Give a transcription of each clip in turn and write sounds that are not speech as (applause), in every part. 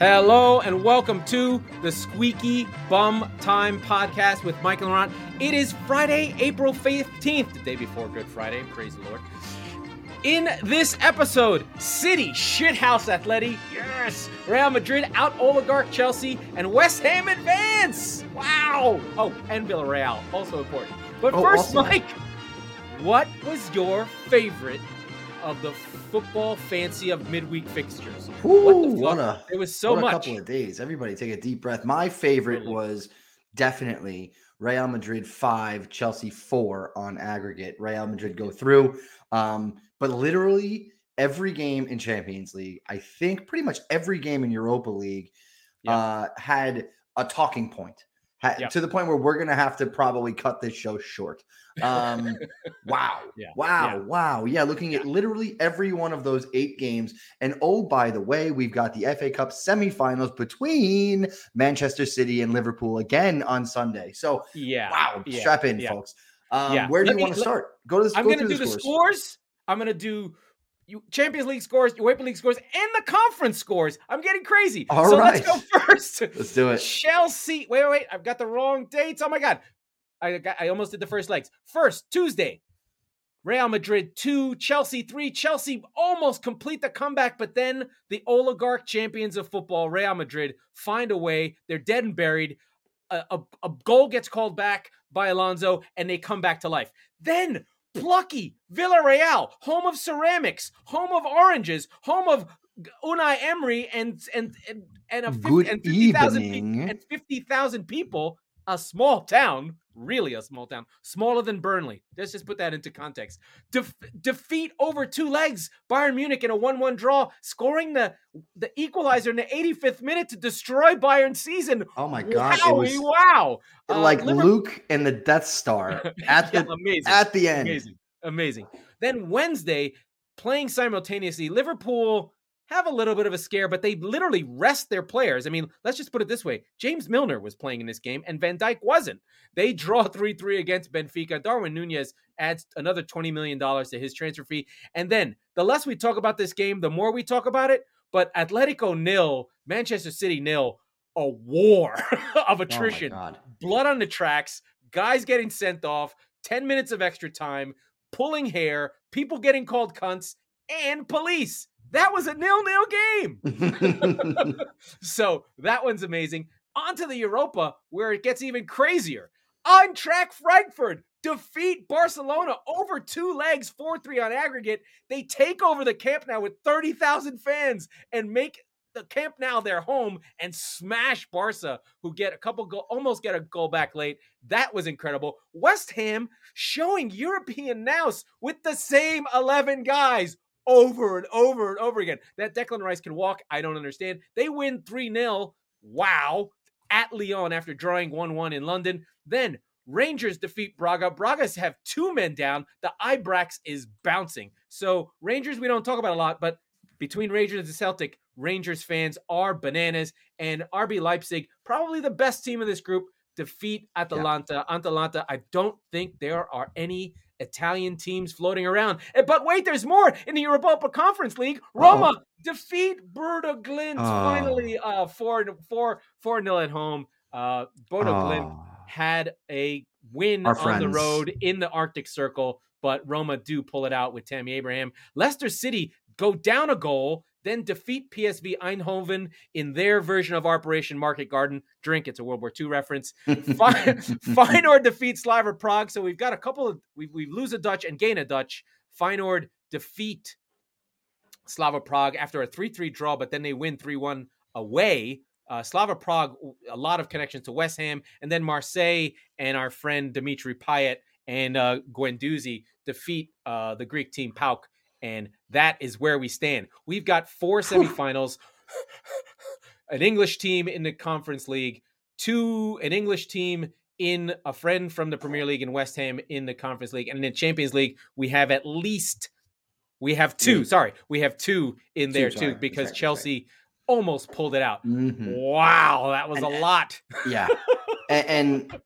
Hello and welcome to the Squeaky Bum Time podcast with Michael and Ron. It is Friday, April 15th, the day before Good Friday. Praise the Lord. In this episode, City shithouse Atleti, yes, Real Madrid out oligarch Chelsea, and West Ham advance. Wow. Oh, and Villarreal, also important. But Oh, first, also- Mike, what was your favorite of the football fancy of midweek fixtures? What the Ooh, what a there was so what much. a couple of days. Everybody take a deep breath. My favorite was definitely Real Madrid five, Chelsea four on aggregate. Real Madrid go through. Um, but literally every game in Champions League, I think pretty much every game in Europa League Yeah. uh, had a talking point. Ha- Yep. To the point where we're gonna have to probably cut this show short. Um, (laughs) wow, Yeah, wow, yeah. wow, yeah. Looking at literally every one of those eight games, and oh, by the way, we've got the FA Cup semifinals between Manchester City and Liverpool again on Sunday. So, Yeah. wow, yeah, strap in, yeah. folks. Um, Yeah. Where do Let you want to start? Go to the I'm go gonna do the scores. scores. I'm gonna do you Champions League scores, UEFA League scores, and the conference scores. I'm getting crazy. All so let's go (laughs) first. Let's do it. Chelsea. Wait, wait, wait. I've got the wrong dates. Oh my god. I got, I almost did the first legs. First, Tuesday. Real Madrid 2, Chelsea 3. Chelsea almost complete the comeback, but then the oligarch champions of football, Real Madrid, find a way. They're dead and buried. A, a, a goal gets called back by Alonso, and they come back to life. Then plucky Villarreal, home of ceramics, home of oranges, home of Unai Emery, and and and, and a 50, Good and 50,000 pe- and 50,000 people, a small town, really a small town, smaller than Burnley. Let's just put that into context. Def- defeat over two legs Bayern Munich in a 1-1 draw, scoring the the equalizer in the 85th minute to destroy Bayern's season. Oh my god, it Wowie, was wow. Uh, like Liverpool- Luke and the Death Star (laughs) at Yeah, the amazing. at the end. Amazing. Amazing. Then Wednesday, playing simultaneously, Liverpool have a little bit of a scare, but they literally rest their players. I mean, let's just put it this way James Milner was playing in this game, and Van Dijk wasn't. They draw (laughs) 3 3 against Benfica. Darwin Nunez adds another $20 million to his transfer fee. And then the less we talk about this game, the more we talk about it. But Atletico nil, Manchester City nil, a war (laughs) of Oh attrition god. blood on the tracks, guys getting sent off, 10 minutes of extra time, pulling hair, people getting called cunts, and police. That was a nil-nil game. (laughs) so that one's amazing. On to the Europa, where it gets even crazier. Eintracht Frankfurt defeat Barcelona over two legs, 4 3 on aggregate. They take over the Camp Nou with 30,000 fans and make the Camp Nou their home and smash Barca, who get a couple goal, almost get a goal back late. That was incredible. West Ham showing European nous with the same 11 guys over and over and over again. That Declan Rice can walk, I don't understand. They win 3 0. Wow. At Lyon after drawing 1 1 in London. Then Rangers defeat Braga. Braga's have two men down. The Ibrox is bouncing. So Rangers we don't talk about a lot, but between Rangers and Celtic, Rangers fans are bananas. And RB Leipzig, probably the best team of this group, defeat Atalanta. Atalanta, I don't think there are any Italian teams floating around. Eh, But wait, there's more in the Europa Conference League. Roma defeat Bodo Glimt Oh. finally uh 4 4 4 0 at home. Uh Bodo Glimt Oh. had a win Our on the road in the Arctic Circle, but Roma do pull it out with Tammy Abraham. Leicester City go down a goal, then defeat PSV Eindhoven in their version of Operation Market Garden. Drink, it's a World War II reference. (laughs) (laughs) Feyenoord defeats Slavia Prague. So we've got a couple of we, we lose a Dutch and gain a Dutch. Feyenoord defeat Slavia Prague after a 3-3 draw, but then they win 3-1 away. Uh, Slavia Prague, a lot of connections to West Ham, and then Marseille and our friend Dimitri Payet and uh, Guendouzi defeat uh, the Greek team PAOK and that is where we stand. We've got four semifinals, an English team in the Conference League, two an English team in a friend from the Premier League in West Ham in the Conference League, and in the Champions League we have at least we have two. Three. Sorry, we have two in Two, there too because that's right. Chelsea almost pulled it out. Mhm. Wow, that was And- a lot. Yeah. (laughs) and, and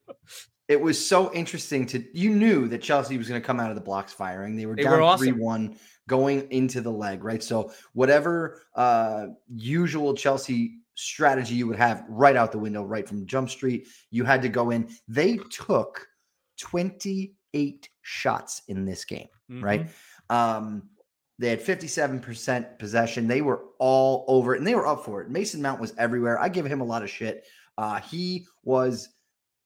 it was so interesting to you knew that Chelsea was going to come out of the blocks firing. They were They down were awesome. 3-1 going into the leg, right? So whatever uh usual Chelsea strategy you would have right out the window, right from Jump Street. You had to go in. They took 28 shots in this game, mm-hmm. right? Um, they had 57% possession. They were all over it and they were up for it. Mason Mount was everywhere. I give him a lot of shit. Uh, he was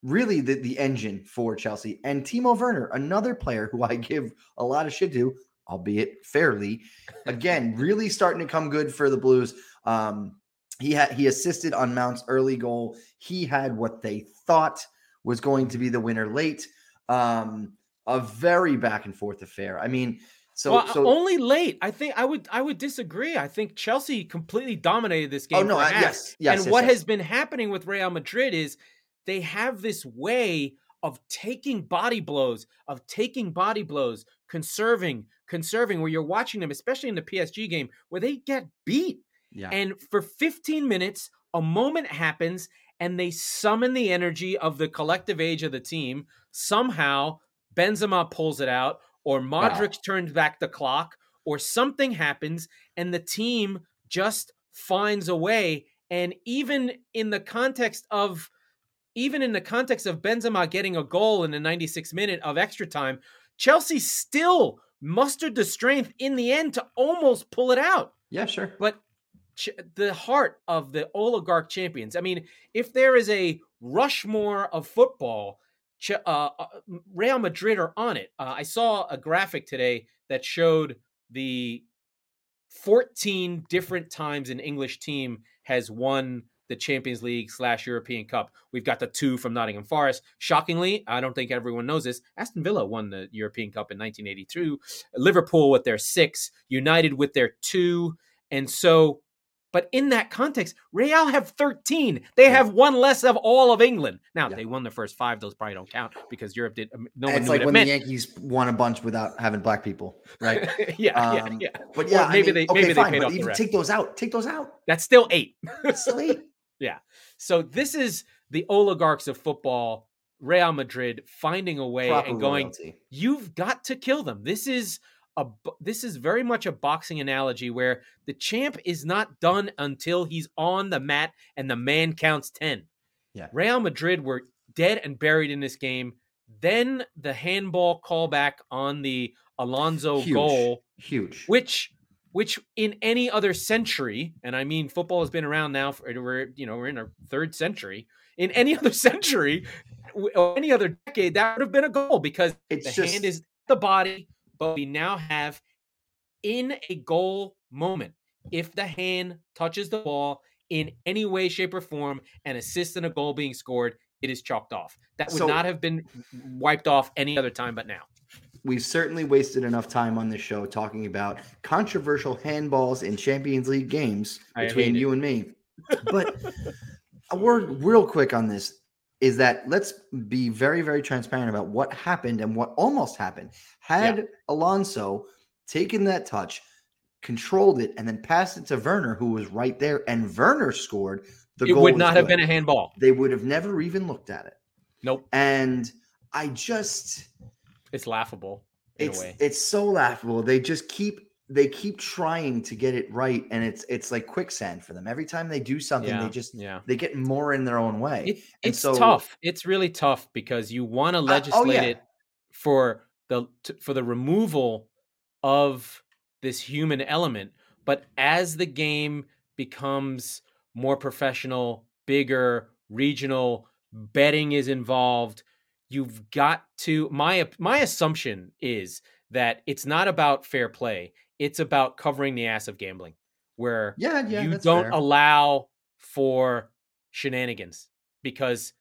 really the, the engine for Chelsea. And Timo Werner, another player who I give a lot of shit to, albeit fairly, again, really starting to come good for the Blues. Um, he had he assisted on Mount's early goal. He had what they thought was going to be the winner late. Um, a very back and forth affair. I mean, so, well, so only late. I think I would I would disagree. I think Chelsea completely dominated this game. Oh no, I, yes, yes. And yes, what yes. has been happening with Real Madrid is they have this way of taking body blows, of taking body blows, conserving, conserving, where you're watching them, especially in the PSG game, where they get beat. Yeah. And for 15 minutes, a moment happens and they summon the energy of the collective age of the team. Somehow, Benzema pulls it out, or Modric wow. turns back the clock, or something happens, and the team just finds a way. And even in the context of even in the context of Benzema getting a goal in the 96 minute of extra time, Chelsea still mustered the strength in the end to almost pull it out. Yeah, sure. But ch- the heart of the oligarch champions. I mean, if there is a Rushmore of football, ch- uh, uh, Real Madrid are on it. Uh, I saw a graphic today that showed the 14 different times an English team has won the Champions League slash European Cup. We've got the two from Nottingham Forest. Shockingly, I don't think everyone knows this. Aston Villa won the European Cup in 1982. Liverpool with their six, United with their two. And so but in that context, Real have 13. They have one less of all of England. Now, yeah. they won the first five. Those probably don't count because Europe did. Um, no it's like when the Yankees won a bunch without having black people, right? (laughs) yeah, um, yeah, yeah, But yeah, maybe I mean, they okay, maybe fine, they paid off even take those out. Take those out. That's still eight. still eight. Yeah. So this is the oligarchs of football. Real Madrid finding a way Proper and going. Royalty. You've got to kill them. This is a this is very much a boxing analogy where the champ is not done until he's on the mat and the man counts 10. Yeah. Real Madrid were dead and buried in this game. Then the handball callback on the Alonso huge, goal, huge. Which which in any other century, and I mean football has been around now for we're you know, we're in our third century. In any (laughs) other century, or any other decade, that would have been a goal because it's the just, hand is the body, but we now have in a goal moment, if the hand touches the ball in any way, shape, or form and assists in a goal being scored, it is chalked off. That would so, not have been wiped off any other time but now. We've certainly wasted enough time on this show talking about controversial handballs in Champions League games between you and me. But a word real quick on this is that let's be very, very transparent about what happened and what almost happened. Had yeah. Alonso taken that touch, controlled it, and then passed it to Werner, who was right there, and Werner scored, the goal, it would not have been a handball. They would have never even looked at it. Nope. And I just it's laughable it's, It's so laughable. They just keep they keep trying to get it right and it's it's like quicksand for them. Every time they do something yeah, they just yeah. they get more in their own way. It, it's so, tough. It's really tough because you want to legislate uh, oh, yeah. it for the for the removal of this human element. But as the game becomes more professional bigger regional betting is involved you've got to my my assumption is that it's not about fair play it's about covering the ass of gambling, where yeah, yeah, you don't fair. allow for shenanigans because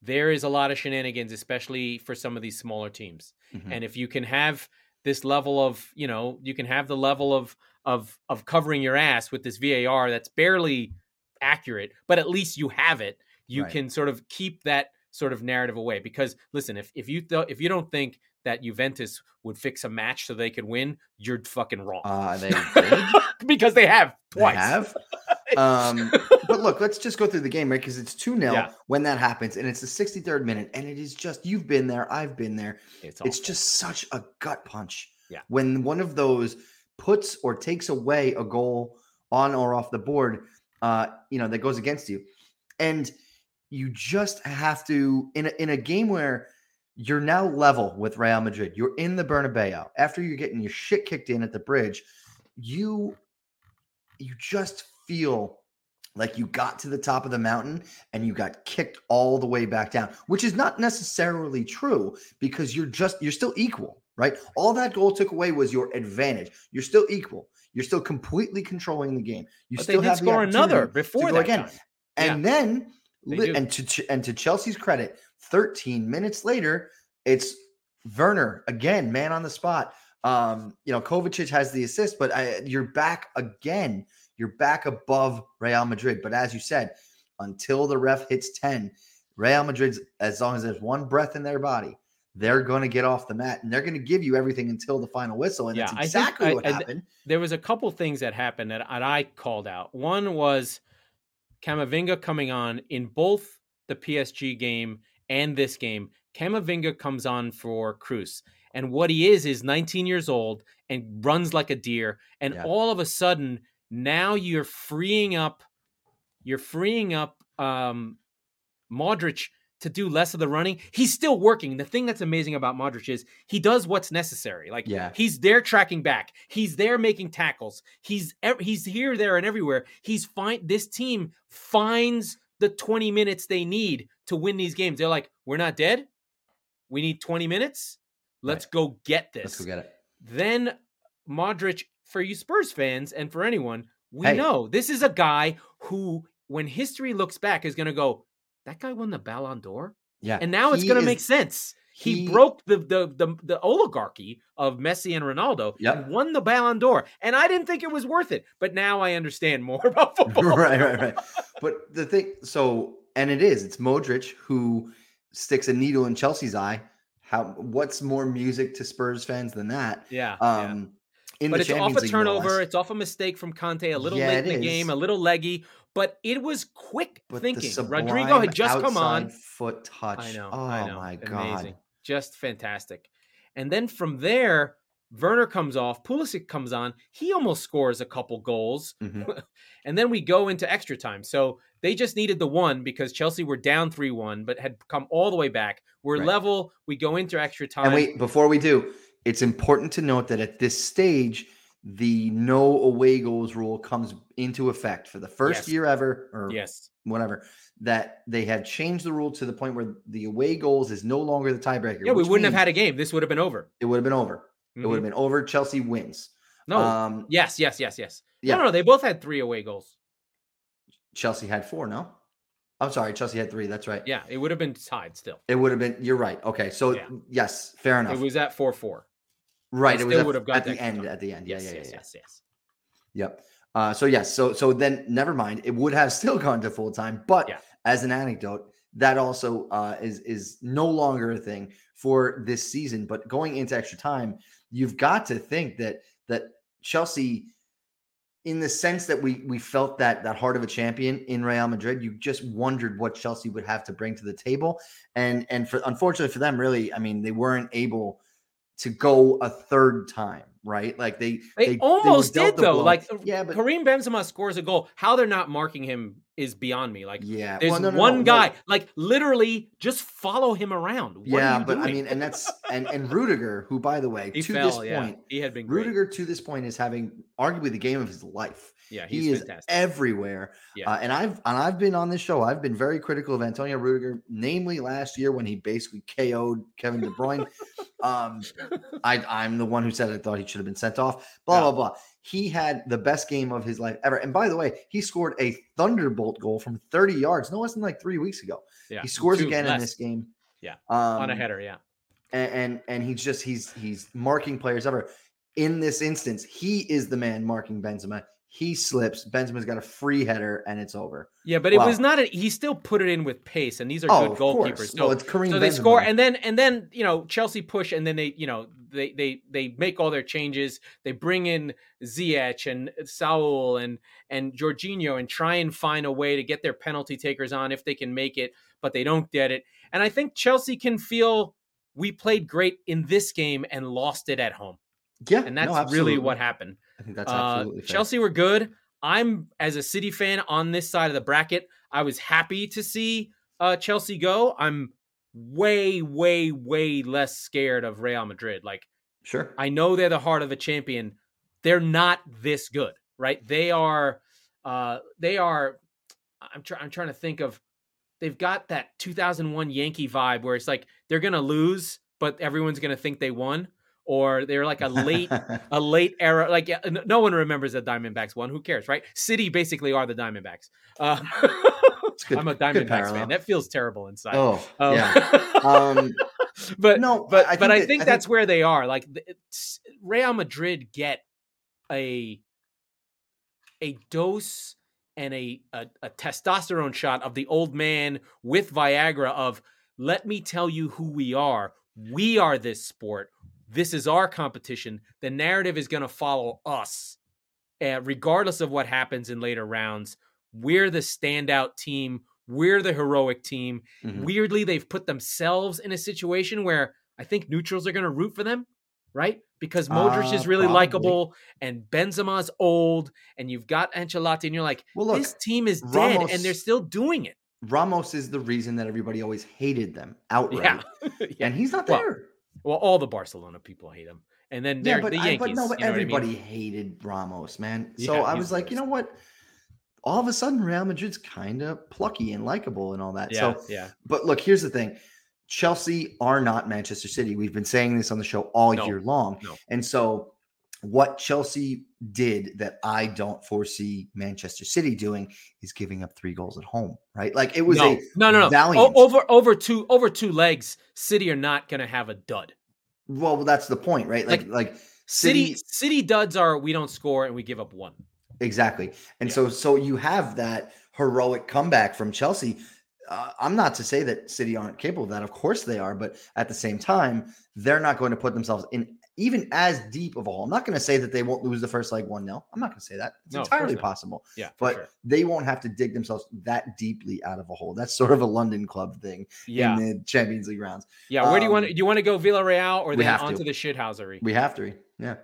there is a lot of shenanigans, especially for some of these smaller teams. Mm-hmm. And if you can have this level of, you know, you can have the level of of of covering your ass with this VAR that's barely accurate, but at least you have it. You right. can sort of keep that sort of narrative away because listen, if if you th- if you don't think that Juventus would fix a match so they could win, you're fucking wrong. Uh, (laughs) they because they have twice. They have. (laughs) Um, but look, let's just go through the game, right? Because it's 2 0 yeah. when that happens, and it's the 63rd minute, and it is just, you've been there, I've been there. It's, it's just such a gut punch. Yeah. When one of those puts or takes away a goal on or off the board, uh, you know, that goes against you. And you just have to in a, in a game where you're now level with Real Madrid. You're in the Bernabeu after you're getting your shit kicked in at the bridge. You you just feel like you got to the top of the mountain and you got kicked all the way back down, which is not necessarily true because you're just you're still equal, right? All that goal took away was your advantage. You're still equal. You're still completely controlling the game. You But still have score another before that again. time. And then They li- do. and to Ch- and to Chelsea's credit, 13 minutes later, it's Werner again, man on the spot. Um, you know, Kovacic has the assist, but I, you're back again. You're back above Real Madrid. But as you said, until the ref hits 10, Real Madrid's as long as there's one breath in their body, they're going to get off the mat and they're going to give you everything until the final whistle. And Yeah, that's I think exactly I- what I- happened. there was a couple things that happened that I I called out. One was Camavinga coming on in both the PSG game and this game. Camavinga comes on for Kroos. And what he is is 19 years old and runs like a deer. And Yeah. all of a sudden, now you're freeing up, you're freeing up um Modric to do less of the running. He's still working. The thing that's amazing about Modric is he does what's necessary. Like Yeah. he's there tracking back. He's there making tackles. He's ev- he's here, there, and everywhere. He's fine. This team finds the 20 minutes they need to win these games. They're like, we're not dead. We need 20 minutes. Let's go get this. Let's go get it. Then Modric, for you Spurs fans and for anyone, we Hey. know this is a guy who, when history looks back, is going to go, that guy won the Ballon d'Or. Yeah. And now it's going to make sense. He, he- broke the, the the the oligarchy of Messi and Ronaldo Yep. and won the Ballon d'Or. And I didn't think it was worth it, but now I understand more (laughs) about (laughs) football. right, right, right. But the thing, so and it is, it's Modric who sticks a needle in Chelsea's eye. How what's more music to Spurs fans than that? Yeah. yeah. Um, in But the it's off a League, turnover. It's off a mistake from Conte, a little Yeah, late in the game, a little leggy, but it was quick But thinking. Rodrygo had just come on. Foot touch. I know. Oh I know. my god. Amazing. Just fantastic. And then from there, Werner comes off, Pulisic comes on. He almost scores a couple goals. Mhm. (laughs) And then we go into extra time. So they just needed the one because Chelsea were down 3 1, but had come all the way back. We're Right. level. We go into extra time. And wait, before we do, it's important to note that at this stage, the no away goals rule comes into effect for the first Yes. year ever, or yes. whatever. That they have changed the rule to the point where the away goals is no longer the tiebreaker. Yeah, we wouldn't have had a game. This would have been over. It would have been over. It would have been over. Chelsea wins. No. Um, yes, yes, yes, yes. yeah. No, no. They both had three away goals. Chelsea had four. No, I'm sorry. Chelsea had three. That's right. Yeah, it would have been tied still. It would have been. You're right. Okay. So Yeah. yes, fair enough. It was at 4 4. Right. it was at, would have got at the end. At the end. Yeah. Yes, yeah. Yeah. yes, yeah. yes, yes. Yep. Uh, so yes, so so then never mind. It would have still gone to full time, but Yeah. as an anecdote, that also uh, is is no longer a thing for this season. But going into extra time, you've got to think that that Chelsea, in the sense that we we felt that that heart of a champion in Real Madrid, you just wondered what Chelsea would have to bring to the table, and and for unfortunately for them, really, I mean, they weren't able to go a third time, right? Like they They, were almost dealt did the though. blow. Like yeah, but Karim Benzema scores a goal. How they're not marking him is beyond me. Like yeah, there's well, no, no, one no, guy, like literally just follow him around. What yeah, but I mean, and that's and and Rudiger, who by the way, he to fell. this yeah, point, he had been great. Rudiger to this point is having arguably the game of his life. yeah, he's he is fantastic. everywhere. Yeah. Uh, and I've and I've been on this show. I've been very critical of Antonio Rudiger, namely last year when he basically KO'd Kevin De Bruyne. (laughs) um, I I'm the one who said I thought he should have been sent off. Blah blah blah. He had the best game of his life ever. And by the way, he scored a thunderbolt goal from 30 yards, no less than like three weeks ago. yeah, He scores two again in this game. Yeah. um, on a header. Yeah, and, and and he's just he's he's marking players ever. In this instance, he is the man marking Benzema. He slips. Benzema's got a free header, and it's over. yeah, but it was not. A, he still put it in with pace, and these are Oh, good goalkeepers. course. So well, it's Karim. so they Benzema. score and then and then you know chelsea push and then they you know they they they make all their changes they bring in ziyech and saul and and Jorginho and try and find a way to get their penalty takers on if they can make it but they don't get it and i think chelsea can feel we played great in this game and lost it at home yeah, and that's no, really what happened I think that's uh, absolutely fair. chelsea were good I'm as a City fan on this side of the bracket. I was happy to see uh, Chelsea go. I'm way, way, way less scared of Real Madrid. Like, sure, I know they're the heart of a champion. They're not this good, right? They are. Uh, they are. I'm trying. I'm trying to think of. They've got that 2001 Yankee vibe where it's like they're gonna lose, but everyone's gonna think they won or they're like a late (laughs) a late era like no one remembers the diamondbacks one who cares right city basically are the diamondbacks uh, (laughs) i'm a diamondbacks fan. That feels terrible inside. Oh um, yeah. (laughs) Um, but no but I but i think, that, I that's think... where they are. Like real madrid get a a dose and a, a, a testosterone shot of the old man with viagra of let me tell you who we are. We are this sport. This is our competition. The narrative is going to follow us, uh, regardless of what happens in later rounds. We're the standout team. We're the heroic team. Mm-hmm. Weirdly, they've put themselves in a situation where I think neutrals are going to root for them, right? Because Modric uh, is really likable and Benzema's old, and you've got Ancelotti, and you're like, well, look, this team is Ramos, dead, and they're still doing it. Ramos is the reason that everybody always hated them outright, yeah. (laughs) yeah. and he's not there. Well, well, all the Barcelona people hate him, and then yeah, but, the Yankees. I, but no, but everybody I mean? hated Ramos, man. So yeah, I was like, you know what? All of a sudden, Real Madrid's kind of plucky and likable and all that. Yeah, so, yeah. But look, here's the thing: Chelsea are not Manchester City. We've been saying this on the show all no, year long, no. and so what Chelsea did that I don't foresee Manchester City doing is giving up three goals at home, right? Like it was no, a no, no, no. O- over over two over two legs. City are not going to have a dud. Well, that's the point, right? Like like, like City City duds are we don't score and we give up one. Exactly, and yeah. so so you have that heroic comeback from Chelsea. Uh, I'm not to say that City aren't capable of that. Of course they are, but at the same time, they're not going to put themselves in even as deep of a hole. I'm not going to say that they won't lose the first leg 1 0. I'm not going to say that. It's no, entirely possible. Yeah. But sure. they won't have to dig themselves that deeply out of a hole. That's sort of a London club thing yeah. in the Champions League rounds. Yeah. Where um, do you want to, do you want to go Villarreal or then onto to. the shithousery? We have to. Yeah.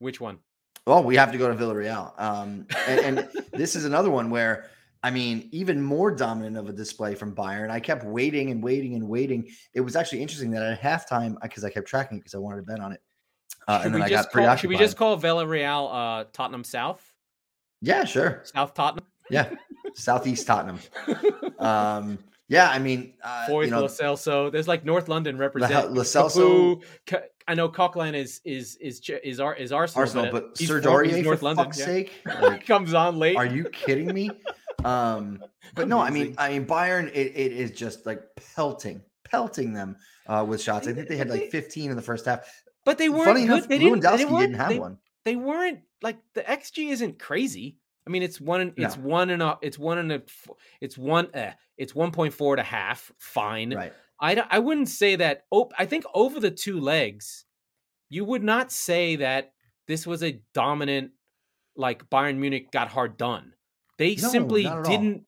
Which one? Oh, we have to go to Villarreal. Um, and, and (laughs) this is another one where I mean, even more dominant of a display from Bayern. I kept waiting and waiting and waiting. It was actually interesting that at halftime, because I kept tracking it because I wanted to bet on it. Uh, should, we just call, should we just call Villarreal uh, Tottenham South? Yeah, sure. South Tottenham. Yeah, Southeast Tottenham. (laughs) Um, yeah, I mean, uh, Foyth, you know, Lo Celso. There's like North London represent. Lo I know Coquelin is is is is our is Arsenal, Arsenal, but, but Serge Aurier, North for London, fuck's yeah. sake, (laughs) like, comes on late. Are you kidding me? (laughs) Um, but no, I mean, I mean, Bayern, it, it is just like pelting, pelting them uh, with shots. I think they had like 15 in the first half. But they weren't Funny good. Enough, they didn't, they didn't, didn't have they, one. They weren't like the XG isn't crazy. I mean, it's one. It's no. one and a. It's one and a. It's one. Uh, it's one point four to half. Fine. Right. I I wouldn't say that. Oh, I think over the two legs, you would not say that this was a dominant. Like Bayern Munich got hard done. They no, simply didn't all.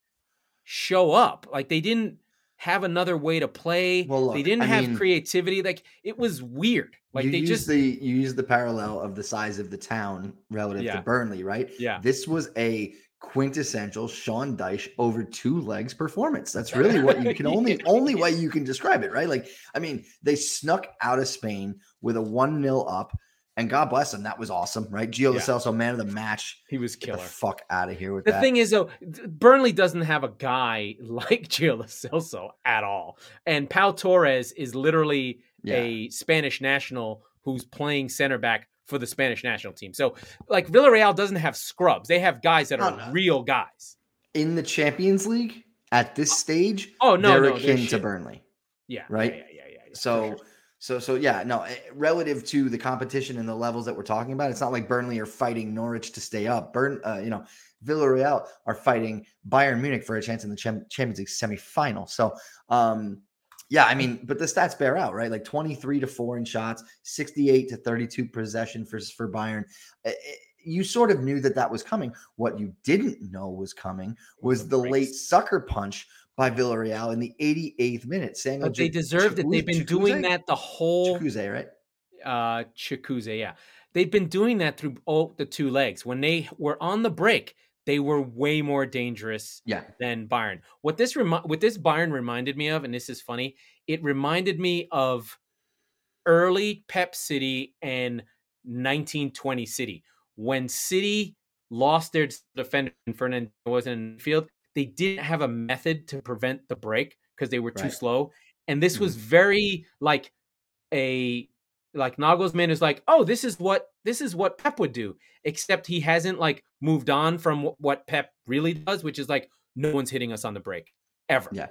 show up. Like they didn't have another way to play. Well, look, they didn't I have mean, creativity. Like it was weird. Like they just the you use the parallel of the size of the town relative yeah. to Burnley, right? Yeah. This was a quintessential Sean Dyche over two legs performance. That's really what you can (laughs) only only way you can describe it, right? Like, I mean, they snuck out of Spain with a one 0 up. And God bless him, that was awesome, right? Gio yeah. Celso, man of the match. He was killer. fuck out of here with the that. The thing is, though, Burnley doesn't have a guy (laughs) like Gio Celso at all, and Pau Torres is literally yeah. a Spanish national who's playing center back for the Spanish national team. So, like Villarreal doesn't have scrubs; they have guys that are real guys in the Champions League at this oh. stage. Oh no, they're no, akin they're to Burnley. Yeah, right. Yeah, yeah, yeah. yeah so. So, so yeah, no. Eh, relative to the competition and the levels that we're talking about, it's not like Burnley are fighting Norwich to stay up. Burn, uh, you know, Villarreal are fighting Bayern Munich for a chance in the Champions League semifinal. So, um, yeah, I mean, but the stats bear out, right? Like 23 to 4 in shots, 68 to 32 possession for, for Bayern. Eh, eh, you sort of knew that that was coming. What you didn't know was coming was the late sucker punch by Villarreal in the 88th minute. Saying, but they deserved it. They've been doing that the whole Chukwueze, right? Uh yeah. they've been doing that through all the two legs. When they were on the break, they were way more dangerous Yeah. than Bayern. What this remi- what this Bayern reminded me of, and this is funny, it reminded me of early Pep City and 1920 City when City lost their defender and Fernando wasn't in the field. They didn't have a method to prevent the break because they were too Right. slow, and this was very like a like Nagelsmann is like, oh, this is what this is what Pep would do, except he hasn't like moved on from what Pep really does, which is like no one's hitting us on the break ever. Yeah.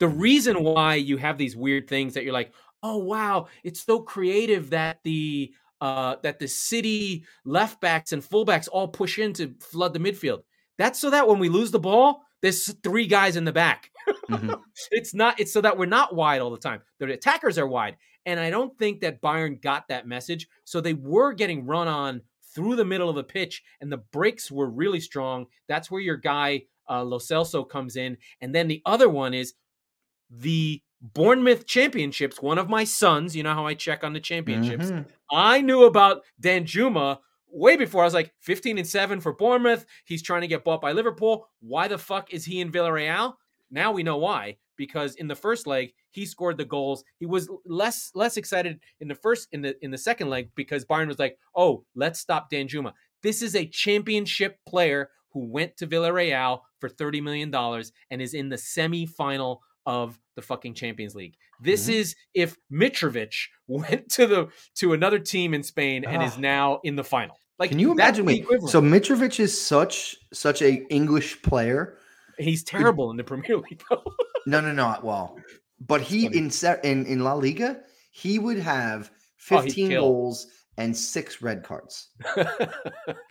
The reason why you have these weird things that you're like, oh wow, it's so creative that the uh that the city left backs and fullbacks all push in to flood the midfield. That's so that when we lose the ball, there's three guys in the back. Mhm. (laughs) it's not it's so that we're not wide all the time. The attackers are wide. And I don't think that Bayern got that message. So they were getting run on through the middle of the pitch, and the breaks were really strong. That's where your guy uh, Lo Celso comes in. And then the other one is the Bournemouth Championships. One of my sons, you know how I check on the championships. Mhm. I knew about Danjuma way before. I was like 15 and 7 for Bournemouth. He's trying to get bought by Liverpool. Why the fuck is he in Villarreal? Now we know why. Because in the first leg, he scored the goals. He was less less excited in the first in the in the second leg because Bayern was like, "Oh, let's stop Danjuma." This is a championship player who went to Villarreal for 30 million dollars and is in the semi-final of the fucking Champions League. This Mhm. is if Mitrovic (laughs) went to the to another team in Spain and is Ah. now in the final. Like, Can you imagine? Wait, so Mitrovic is such such a English player. he's terrible in the Premier League, though. (laughs) No, no, no. Well, but he in in in La Liga, he would have Oh, he'd 15 goals and six red cards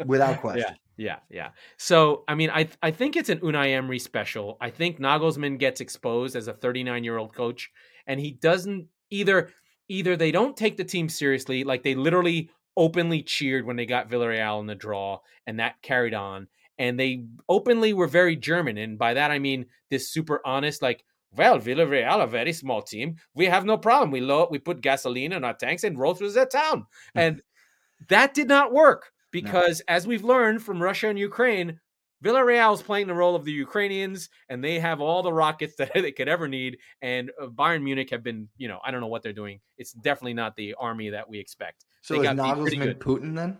without (laughs) question. Yeah, yeah. So, I mean, I I think it's an Unai Emery special. I think Nagelsmann gets exposed as a 39 year old coach, and he doesn't either. Either they don't take the team seriously, like they literally openly cheered when they got Villarreal in the draw, and that carried on. And they openly were very German, and by that I mean this super honest, like, well, Villarreal, a very small team, we have no problem. We load, we put gasoline in our tanks and roll through the town, (laughs) and that did not work because, as we've learned from Russia and Ukraine, Villarreal is playing the role of the Ukrainians, and they have all the rockets (laughs) that they could ever need. And uh, Bayern Munich have been, you know, I don't know what they're doing. It's definitely not the army that we expect. So They is got Nagelsmann Putin then?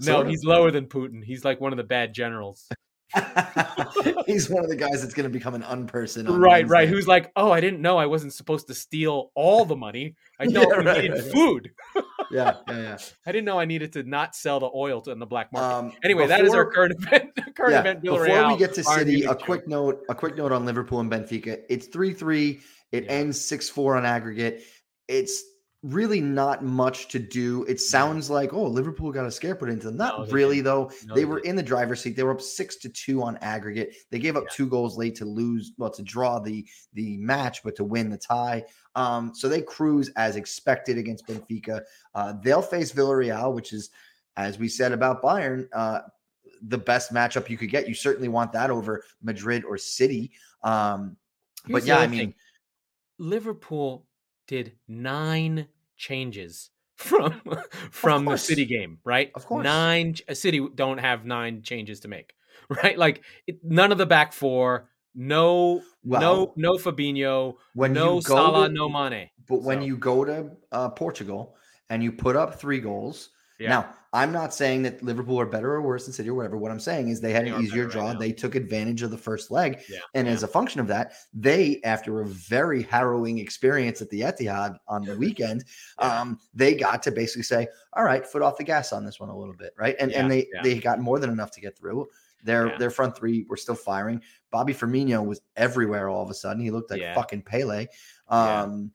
(laughs) no, he's lower than Putin. He's like one of the bad generals. (laughs) He's one of the guys that's going to become an unperson. on right, right. Who's like, oh, I didn't know I wasn't supposed to steal all the money. I know (laughs) Yeah, right, needed right. food. yeah, yeah, yeah. (laughs) I didn't know I needed to not sell the oil to, in the black market. Um, anyway, that is our current event. current yeah, event. Before Villarreal, we get to City, a quick note, a quick note on Liverpool and Benfica. It's three three. It Yeah. ends six four on aggregate. It's really not much to do. It sounds like oh Liverpool got a scare put into them. Not No, really didn't. though. No, they they were didn't. in the driver's seat. They were up six to two on aggregate. They gave up Yeah. two goals late to lose, well, to draw the the match, but to win the tie. Um, so they cruise as expected against Benfica. Uh, they'll face Villarreal, which is, as we said about Bayern, uh, the best matchup you could get. You certainly want that over Madrid or City. Um, Here's but yeah, I mean, thing. Liverpool did nine changes from (laughs) from the. City game, right? Of course. nine. A City don't have nine changes to make, (laughs) right? Like it, none of the back four. No, Well, no, no Fabinho. when no Salah, to- no Mane. But when you go to uh, Portugal and you put up three goals, Yeah. now I'm not saying that Liverpool are better or worse than City or whatever. What I'm saying is they had They an easier better right draw. they took advantage of the first leg, Yeah, and yeah. as a function of that, they, after a very harrowing experience at the Etihad on the weekend, (laughs) um, they got to basically say, "All right, foot off the gas on this one a little bit, right?" And and they they got more than enough to get through. Their their front three were still firing. Bobby Firmino was everywhere all of a sudden. He looked like fucking Pele. Um,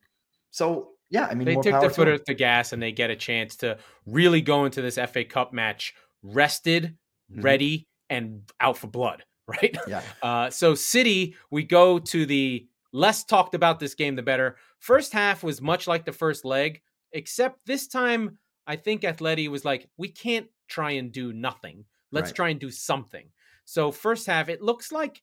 so yeah, I mean, they took power their foot off the gas and they get a chance to really go into this FA Cup match rested, Mhm. ready, and out for blood, (laughs) right? Yeah. Uh, so City, we go to the less talked about this game, the better. First half was much like the first leg, except this time I think Atleti was like, we can't try and do nothing. Let's Right. try and do something. So first half, it looks like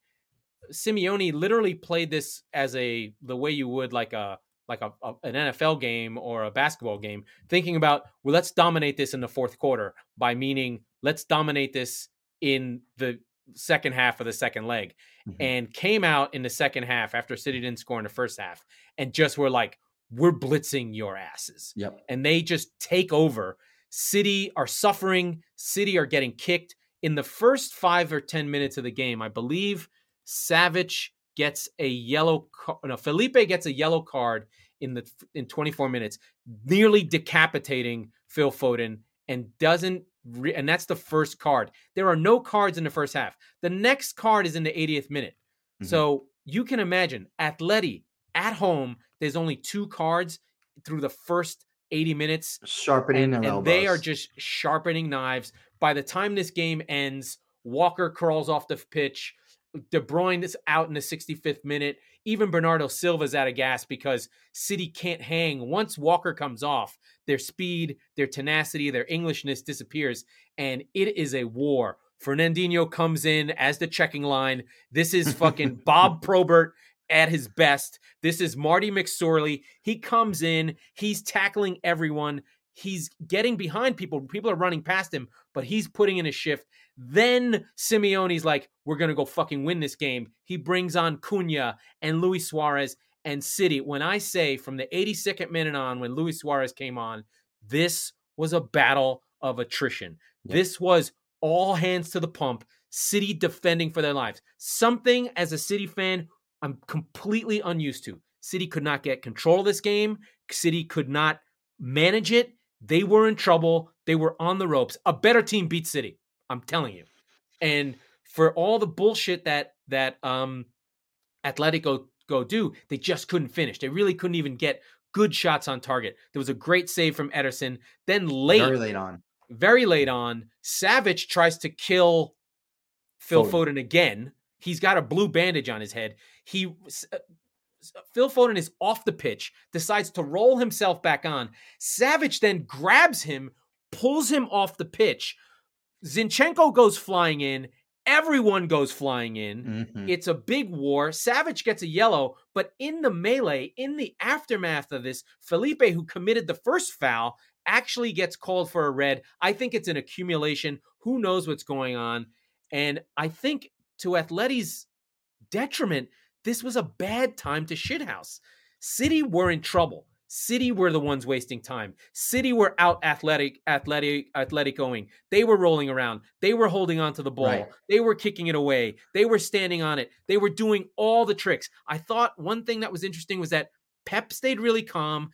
Simeone literally played this as a the way you would like a like a, a, an NFL game or a basketball game, thinking about well, let's dominate this in the fourth quarter by meaning let's dominate this in the second half of the second leg, mm-hmm. and came out in the second half after City didn't score in the first half, and just were like, we're blitzing your asses. Yep. And they just take over. City are suffering. City are getting kicked in the first five or ten minutes of the game. I believe Savic gets a yellow. card. No, Felipe gets a yellow card in the in 24 minutes, nearly decapitating Phil Foden, and doesn't. Re- and that's the first card. There are no cards in the first half. The next card is in the 80th minute. Mm-hmm. So you can imagine Atleti at home. There's only two cards through the first 80 minutes. Sharpening and, and they are just sharpening knives. By the time this game ends, Walker crawls off the pitch. De Bruyne is out in the 65th minute. Even Bernardo Silva's out of gas because City can't hang. Once Walker comes off, their speed, their tenacity, their Englishness disappears, and it is a war. Fernandinho comes in as the checking line. This is (laughs) fucking Bob Probert at his best. This is Marty McSorley. He comes in, he's tackling everyone, he's getting behind people. People are running past him, but he's putting in a shift. Then Simeone's like, we're going to go fucking win this game. He brings on Cunha and Luis Suarez and City. When I say from the 82nd minute on, when Luis Suarez came on, this was a battle of attrition. Yep. This was all hands to the pump, City defending for their lives. Something as a City fan I'm completely unused to. City could not get control of this game. City could not manage it. They were in trouble. They were on the ropes. A better team beat City. I'm telling you. And for all the bullshit that that um Atletico go do, they just couldn't finish. They really couldn't even get good shots on target. There was a great save from Ederson. Then late, very late on, very late on, Savic tries to kill Phil Foden, Foden again. He's got a blue bandage on his head. He uh, Phil Foden is off the pitch, decides to roll himself back on. Savic then grabs him, pulls him off the pitch. Zinchenko goes flying in. Everyone goes flying in. Mm-hmm. It's a big war. Savic gets a yellow, but in the melee, in the aftermath of this, Felipe, who committed the first foul, actually gets called for a red. I think it's an accumulation. Who knows what's going on? And I think to Atleti's detriment, this was a bad time to shithouse. City were in trouble. City were the ones wasting time. City were out athletic, athletic, athletic going. They were rolling around. They were holding on to the ball. Right. They were kicking it away. They were standing on it. They were doing all the tricks. I thought one thing that was interesting was that Pep stayed really calm.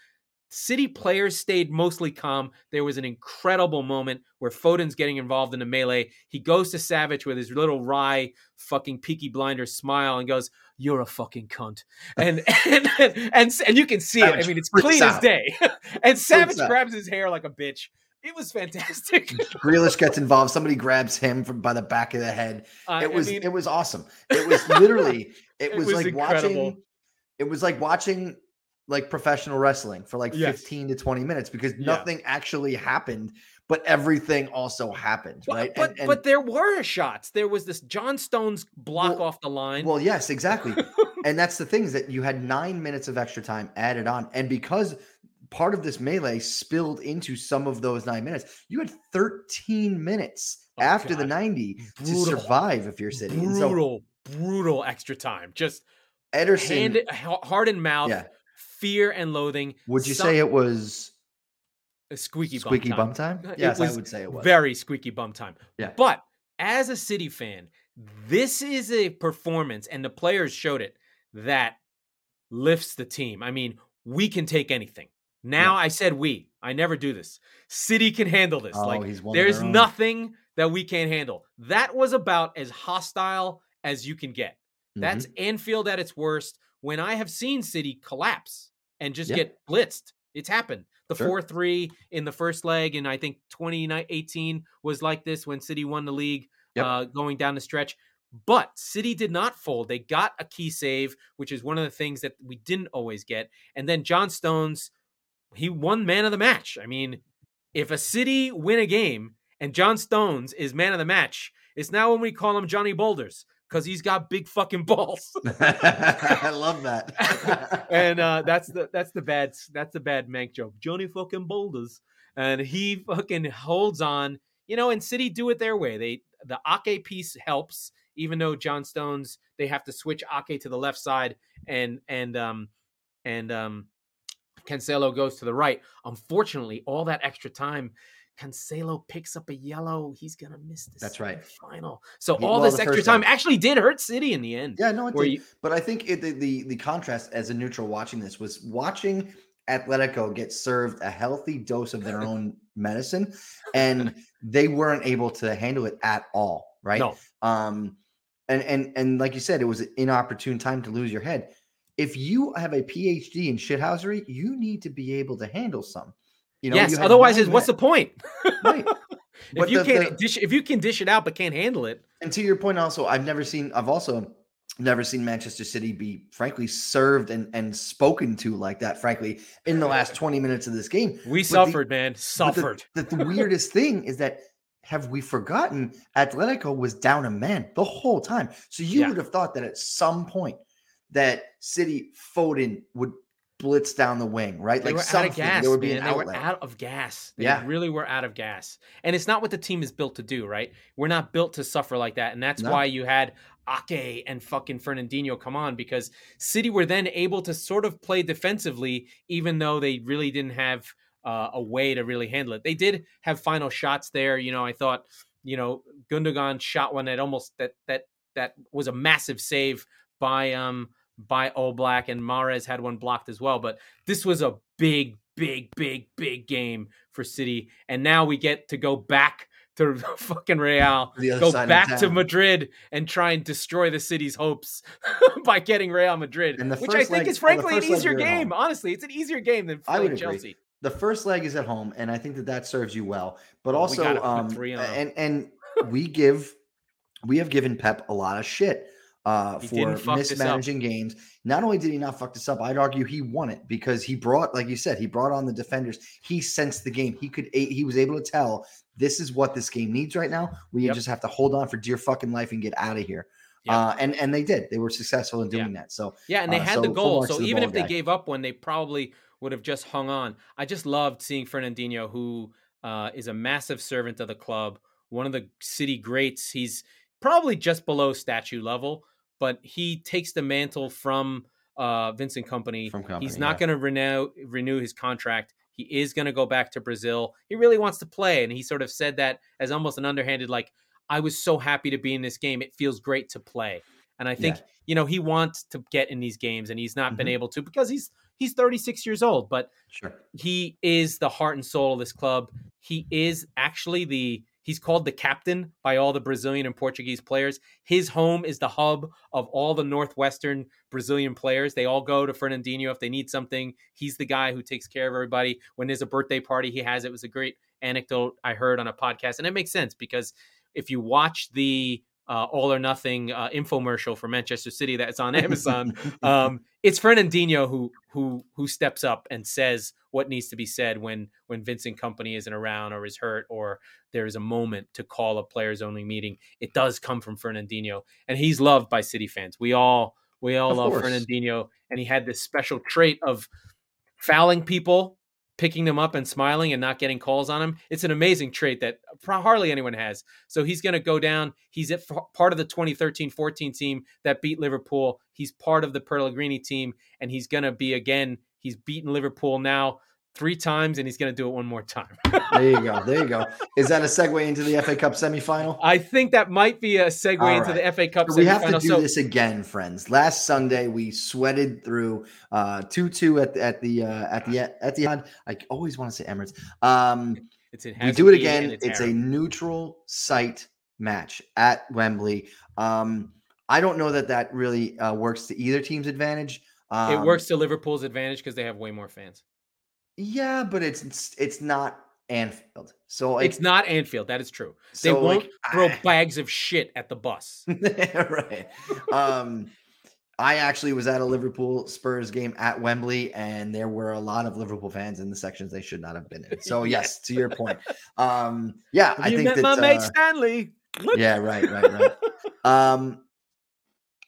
City players stayed mostly calm. There was an incredible moment where Foden's getting involved in a melee. He goes to Savic with his little wry fucking peaky blinder smile and goes, "You're a fucking cunt," and and (laughs) and, and, and you can see Savic it. I mean, it's clean out. as day. (laughs) and Savic grabs his hair like a bitch. It was fantastic. (laughs) Grealish gets involved. Somebody grabs him from by the back of the head. Uh, it was I mean, it was awesome. It was literally it, it was, was, like incredible. watching. It was like watching like professional wrestling for like yes. 15 to 20 minutes because yeah. nothing actually happened but everything also happened right? but and, and, but there were shots. There was this john stones block well, off the line. well yes exactly. (laughs) And that's the thing is that you had nine minutes of extra time added on. And because part of this melee spilled into some of those nine minutes you had 13 minutes oh, after God. the 90 brutal. to survive if you're sitting. Brutal so, brutal extra time. Just Ederson hand, heart and mouth. Yeah fear and loathing. Would you Some, say it was a squeaky, squeaky bum time? Bum time? Yes, I would say it was very squeaky bum time. Yeah, but as a City fan, this is a performance, and the players showed it that lifts the team. I mean, we can take anything. Now yeah. I said we. I never do this. City can handle this. Oh, like there's their that we can't handle. That was about as hostile as you can get. Mm-hmm. That's Anfield at its worst when I have seen City collapse and just yeah. get blitzed. It's happened. The sure. 4 3 in the first leg, and I think 2018 was like this when City won the league yep. uh, going down the stretch. But City did not fold. They got a key save, which is one of the things that we didn't always get. And then John Stones, he won man of the match. I mean, if a City win a game and John Stones is man of the match, it's now when we call him Johnny Boulders because he's got big fucking balls. (laughs) I love that. (laughs) and uh, that's the that's the bad that's the bad Mank joke. Johnny fucking boulders, and he fucking holds on. You know, and City do it their way. They the Ake piece helps, even though John Stones they have to switch Ake to the left side, and and um and um Cancelo goes to the right. Unfortunately, all that extra time. Cancelo picks up a yellow. He's gonna miss this. That's right. Final. So He- all well, this extra time time. actually did hurt City in the end. Yeah, no, it did. you- but I think it, the, the the contrast as a neutral watching this was watching Atletico get served a healthy dose of their own (laughs) medicine, and they weren't able to handle it at all. Right? No. Um, and and and like you said, it was an inopportune time to lose your head. If you have a PhD in shithousery, you need to be able to handle some. You know, yes. you Otherwise, is what's the point? (laughs) right? (laughs) if you the- can't the- dish, if you can dish it out but can't handle it, And to your point, also, I've never seen. I've also never seen Manchester City be, frankly, served and and spoken to like that. Frankly, in the last twenty minutes of this game, we the- suffered, man. But the- Suffered. The, the weirdest thing is that have we forgotten Atletico was down a man the whole time. So you Yeah. would have thought that at some point that City Foden would blitz down the wing, right? They like were out something. of gas, there would be man. an They were outlet. out of gas. They Yeah. really were out of gas. And it's not what the team is built to do, right? We're not built to suffer like that. And that's No. why you had Ake and fucking Fernandinho come on because City were then able to sort of play defensively, even though they really didn't have uh, a way to really handle it. They did have final shots there. You know, I thought, you know, Gundogan shot one that almost that that that was a massive save by um by Oblak and Mahrez had one blocked as well. But this was a big, big, big, big game for City, and now we get to go back to (laughs) fucking Real, go back to. Madrid, and try and destroy the city's hopes (laughs) by getting Real Madrid, which I think leg- is frankly an easier game. Honestly, it's an easier game than I would agree. Chelsea. the first leg is at home, and I think that that serves you well. But We also, gotta um, 'em. and and we give we have given Pep a lot of shit uh, for didn't fuck this up. mismanaging games. Not only did he not fuck this up, I'd argue he won it because he brought, like you said, he brought on the defenders. He sensed the game. He could he was able to tell this is what this game needs right now. We Yep. just have to hold on for dear fucking life and get out of here. Yep. Uh, and and they did. They were successful in doing that. So Yeah, and they Uh, had so the goal. So even if they gave up one, they probably would have just hung on. I just loved seeing Fernandinho, who uh, is a massive servant of the club, one of the city greats. He's probably just below statue level, but he takes the mantle from uh, Vincent Kompany. From Kompany, He's not yeah. going to renew renew his contract. He is going to go back to Brazil. He really wants to play, and he sort of said that as almost an underhanded, like, "I was so happy to be in this game. It feels great to play." And I think Yeah. you know he wants to get in these games, and he's not been Mhm. able to because he's he's 36 years old. But sure. he is the heart and soul of this club. He is actually the he's called the captain by all the Brazilian and Portuguese players. His home is the hub of all the northwestern Brazilian players. They all go to Fernandinho if they need something. He's the guy who takes care of everybody. When there's a birthday party, he has it. Was a great anecdote I heard on a podcast, and it makes sense because if you watch the uh, All or Nothing uh, infomercial for Manchester City that's on (laughs) Amazon, um, it's Fernandinho who who who steps up and says what needs to be said when when Vincent Kompany isn't around or is hurt or there is a moment to call a players only meeting. It does come from Fernandinho, and he's loved by City fans. We all we all Of love course. Fernandinho, and he had this special trait of fouling people. Picking them up and smiling and not getting calls on him. It's an amazing trait that hardly anyone has. So he's going to go down. He's at part of the 2013 14 team that beat Liverpool. He's part of the Pellegrini team, and he's going to be again. He's beaten Liverpool now three times, and he's going to do it one more time. (laughs) There you go. There you go. Is that a segue into the FA Cup semifinal? I think that might be a segue All into the FA Cup So we have to do So this again, friends. Last Sunday we sweated through uh, two two at the at the uh, at the at the I always want to say Emirates. Um, it's in we do it again. and It's, a neutral site match at Wembley. Um, I don't know that that really uh, works to either team's advantage. Um, it works to Liverpool's advantage because they have way more fans. Yeah, but it's it's, not Anfield. So like, it's not Anfield. That is true. They won't like, throw I- bags of shit at the bus. (laughs) right. Um, I actually was at a Liverpool Spurs game at Wembley, and there were a lot of Liverpool fans in the sections they should not have been in. So (laughs) yes, to your point. Um, yeah, Have I you think met that. my mate uh, Stanley? Yeah, right, right, right. (laughs) Um,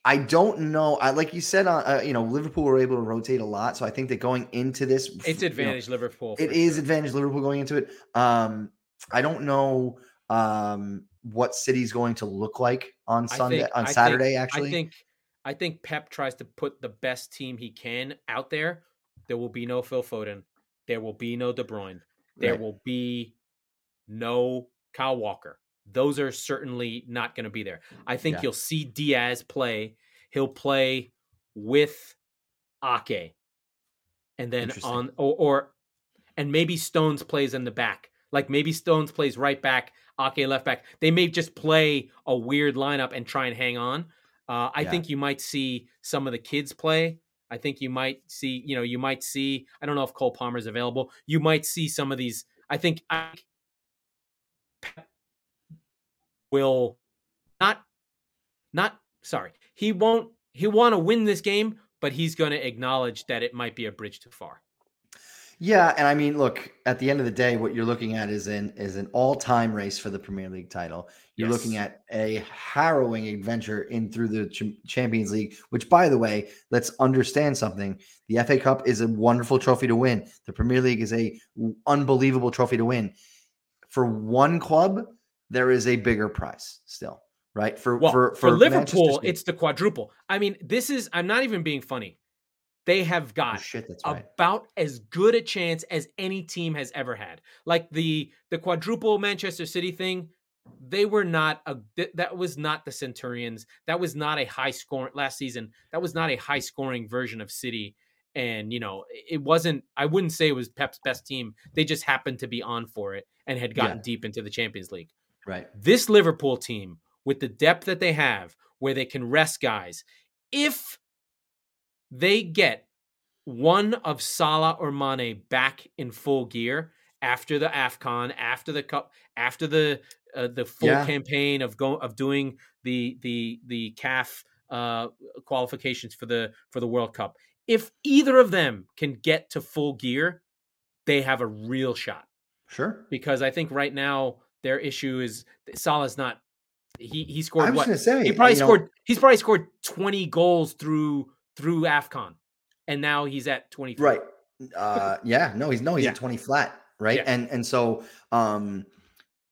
I don't know. I like you said, uh, uh, you know, Liverpool were able to rotate a lot, so I think that going into this, it's advantage you know, Liverpool. It is sure. advantage Liverpool going into it. Um, I don't know um, what City's going to look like on Sunday think, on Saturday. Think, actually, I think I think Pep tries to put the best team he can out there. There will be no Phil Foden. There will be no De Bruyne. There right. will be no Kyle Walker. Those are certainly not going to be there. I think yeah. you'll see Diaz play. He'll play with Ake, and then on or, or and maybe Stones plays in the back. Like maybe Stones plays right back, Ake left back. They may just play a weird lineup and try and hang on. Uh, I yeah. think you might see some of the kids play. I think you might see, you know, you might see. I don't know if Cole Palmer is available. You might see some of these. I think I will not, not sorry. He won't. He'll want to win this game, but he's going to acknowledge that it might be a bridge too far. Yeah, and I mean, look, at the end of the day, what you're looking at is an is an all-time race for the Premier League title. You're yes. looking at a harrowing adventure in through the Ch- Champions League, which by the way, let's understand something. The FA Cup is a wonderful trophy to win. The Premier League is a unbelievable trophy to win. For one club, there is a bigger price still, right? For well, for, for, for Liverpool, it's the quadruple. I mean, this is I'm not even being funny they have oh, got oh, shit, right. about as good a chance as any team has ever had. Like the the quadruple Manchester City thing, they were not a that was not the Centurions. That was not a high scoring last season. That was not a high scoring version of City. And you know, it wasn't. I wouldn't say it was Pep's best team. They just happened to be on for it and had gotten yeah. deep into the Champions League. Right. This Liverpool team, with the depth that they have, where they can rest guys, if they get one of Salah or Mane back in full gear after the Afcon, after the cup, after the uh, the full yeah. campaign of going of doing the the the CAF uh, qualifications for the for the World Cup. If either of them can get to full gear, they have a real shot. Sure. Because I think right now their issue is Salah's not he he scored I was what? Say, he probably scored know, he's probably scored 20 goals through through AFCON and now he's at 20 right uh yeah no he's no he's yeah. at 20 flat right yeah. and and so um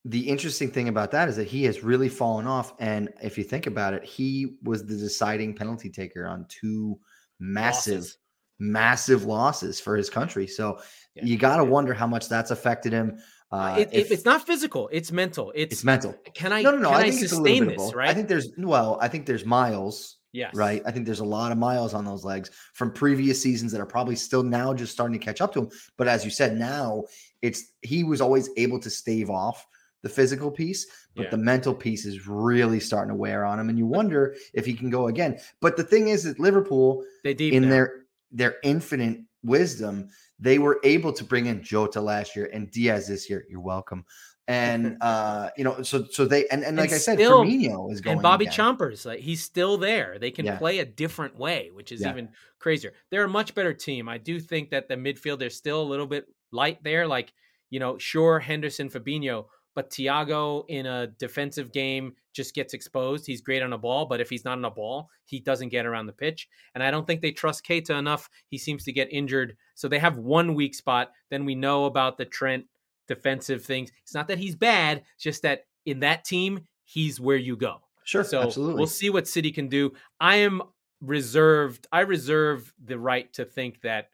the interesting thing about that is that he has really fallen off and if you think about it he was the deciding penalty taker on two massive losses. massive losses for his country so yeah. you got to wonder how much that's affected him uh, it, if, it's not physical; it's mental. It's, it's mental. Can I? No, no, no. I, I sustain this? Right. I think there's well. I think there's miles Yes. Right. I think there's a lot of miles on those legs from previous seasons that are probably still now just starting to catch up to him. But as you said, now it's he was always able to stave off the physical piece, but yeah. the mental piece is really starting to wear on him. And you wonder if he can go again. But the thing is that Liverpool, they deep in now. their their infinite wisdom, they were able to bring in Jota last year and Diaz this year. You're welcome and (laughs) uh, you know, so so they and, and like and I said, still, Firmino is going and Bobby again. Chompers, like he's still there. They can yeah. play a different way, which is yeah. even crazier. They're a much better team. I do think that the midfield they're still a little bit light there. Like you know, sure Henderson, Fabinho, but Thiago in a defensive game just gets exposed. He's great on a ball, but if he's not on a ball, he doesn't get around the pitch. And I don't think they trust Keita enough. He seems to get injured, so they have one weak spot. Then we know about the Trent defensive things. It's not that he's bad, just that in that team, he's where you go. Sure. So absolutely. we'll see what City can do. I am reserved. I reserve the right to think that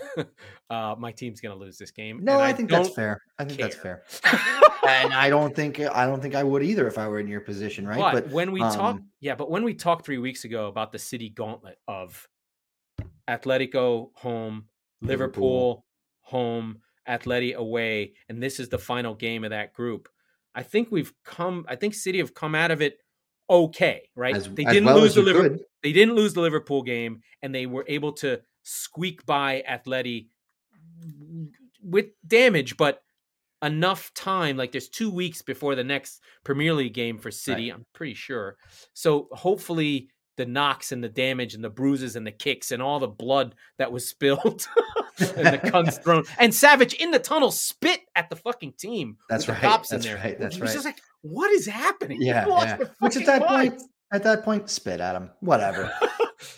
(laughs) uh, my team's going to lose this game. No, I, I, think that's fair. I think care. that's fair. (laughs) and I don't think I don't think I would either if I were in your position, right? But, but when we um, talk, yeah, but when we talked three weeks ago about the City gauntlet of Atletico home, Liverpool, Liverpool home, Atleti away, and this is the final game of that group. I think we've come. I think City have come out of it okay, right? As, they didn't well lose the Liverpool. They didn't lose the Liverpool game, and they were able to squeak by Atleti with damage, but enough time. Like there's two weeks before the next Premier League game for City. Right. I'm pretty sure. So hopefully the knocks and the damage and the bruises and the kicks and all the blood that was spilled (laughs) and the cunts (laughs) thrown and Savic in the tunnel spit at the fucking team. That's right. That's right. That's right. just like, what is happening? Yeah. (laughs) yeah. Which at that point, At that point, spit at him. Whatever.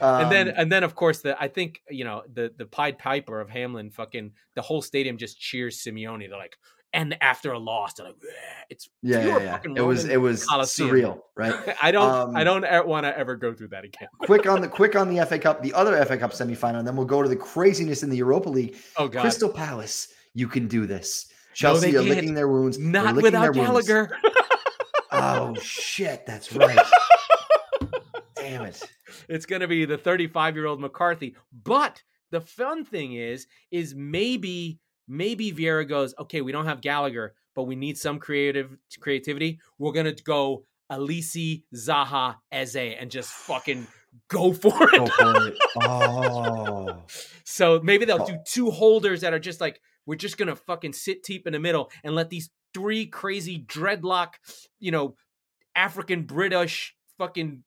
And then Um, and then of course the I think you know the the Pied Piper of Hamelin fucking the whole stadium just cheers Simeone. They're like, and after a loss, they're like, it's yeah, yeah, yeah. It was it was Coliseum. surreal, right? (laughs) I don't I Um, don't want to ever go through that again. quick on the quick on the FA Cup, the other FA Cup semifinal, and then we'll go to the craziness in the Europa League. Oh god, Crystal Palace, you can do this. Chelsea they are licking their wounds. Not licking without their wounds. Gallagher. (laughs) Oh shit, that's right. Damn it. (laughs) it's going to be the 35 year old McCarthy. But the fun thing is, is maybe maybe Vieira goes, okay, we don't have Gallagher, but we need some creative creativity. We're gonna go Olise Zaha Eze and just fucking go (laughs) for it. Go for it. Oh. (laughs) So maybe they'll Oh. do two holders that are just like we're just gonna fucking sit deep in the middle and let these three crazy dreadlock, you know, African British fucking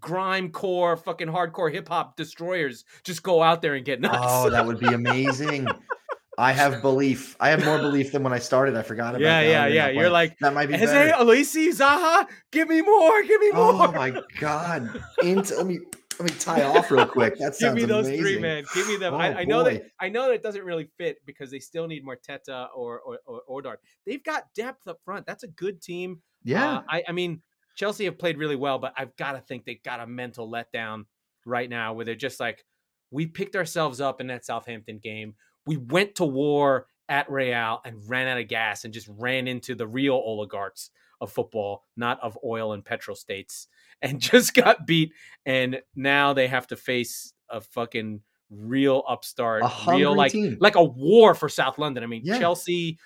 grime core, fucking hardcore hip hop destroyers just go out there and get nuts. Oh, that would be amazing. (laughs) I have belief. I have more belief than when I started. I forgot about yeah, that. yeah, I'm yeah. You're like, that might be Eze, better. Olise, Zaha, give me more, give me more. Oh my (laughs) god! Into let me let me tie off real quick. That sounds Give me those amazing. three, man. Give me them. I, Oh, I know that. I know that it doesn't really fit because they still need Mateta or or, or Edouard. They've got depth up front. That's a good team. Yeah, Uh, I, I mean, Chelsea have played really well, but I've got to think they've got a mental letdown right now where they're just like, we picked ourselves up in that Southampton game. We went to war at Real and ran out of gas and just ran into the real oligarchs of football, not of oil and petrol states, (laughs) and just got beat. And now they have to face a fucking real upstart, a real like team. like a war for South London. I mean, Yeah. Chelsea,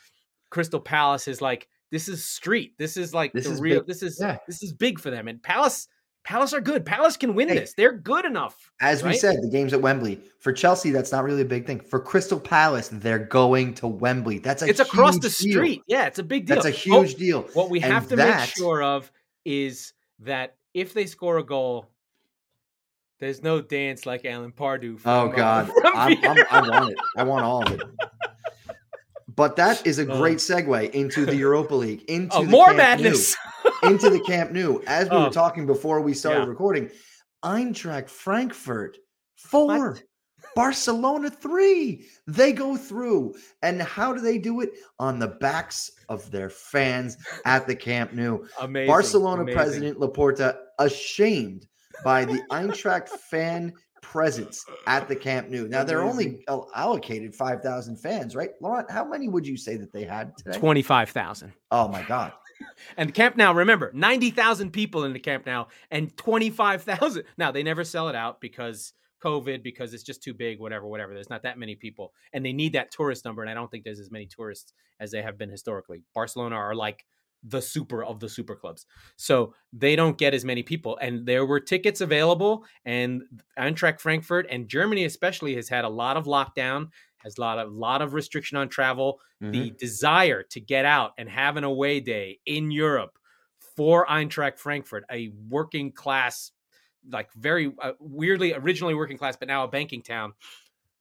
Crystal Palace is like this is street. This is like This the is real. big. This is Yeah. this is big for them. And Palace, Palace are good. Palace can win Hey. this. They're good enough. As we said, the game's at Wembley. For Chelsea, that's not really a big thing. For Crystal Palace, they're going to Wembley. That's a it's across the huge deal. street. Yeah, it's a big deal. That's a Oh, huge deal. what we and have to that- make sure of is that if they score a goal, there's no dance like Alan Pardew. Oh from, uh, God, (laughs) from I'm, I'm, I want it. I want all of it. But that is a great segue into the Europa League, (laughs) into Oh, the more Camp madness. Nou, (laughs) into the Camp Nou. As we Oh. were talking before we started Yeah. recording, Eintracht Frankfurt four, What? Barcelona three. They go through, and how do they do it? On the backs of their fans at the Camp Nou. Amazing. Barcelona amazing. president Laporta ashamed by the Eintracht fan presence at the Camp Nou. Now they're only al- allocated 5,000 fans, right? Laurent, how many would you say that they had today? twenty-five thousand. Oh my god. (laughs) And the Camp Nou, remember, 90,000 people in the Camp Nou and 25,000. Now, they never sell it out because COVID, because it's just too big, whatever, whatever. There's not that many people. And they need that tourist number. And I don't think there's as many tourists as they have been historically. Barcelona are like the super of the super clubs. So they don't get as many people. And there were tickets available. And Eintracht Frankfurt and Germany, especially, has had a lot of lockdown, has a lot of, lot of restriction on travel Mhm. the desire to get out and have an away day in Europe for Eintracht Frankfurt, a working class, like very uh, weirdly originally working class, but now a banking town.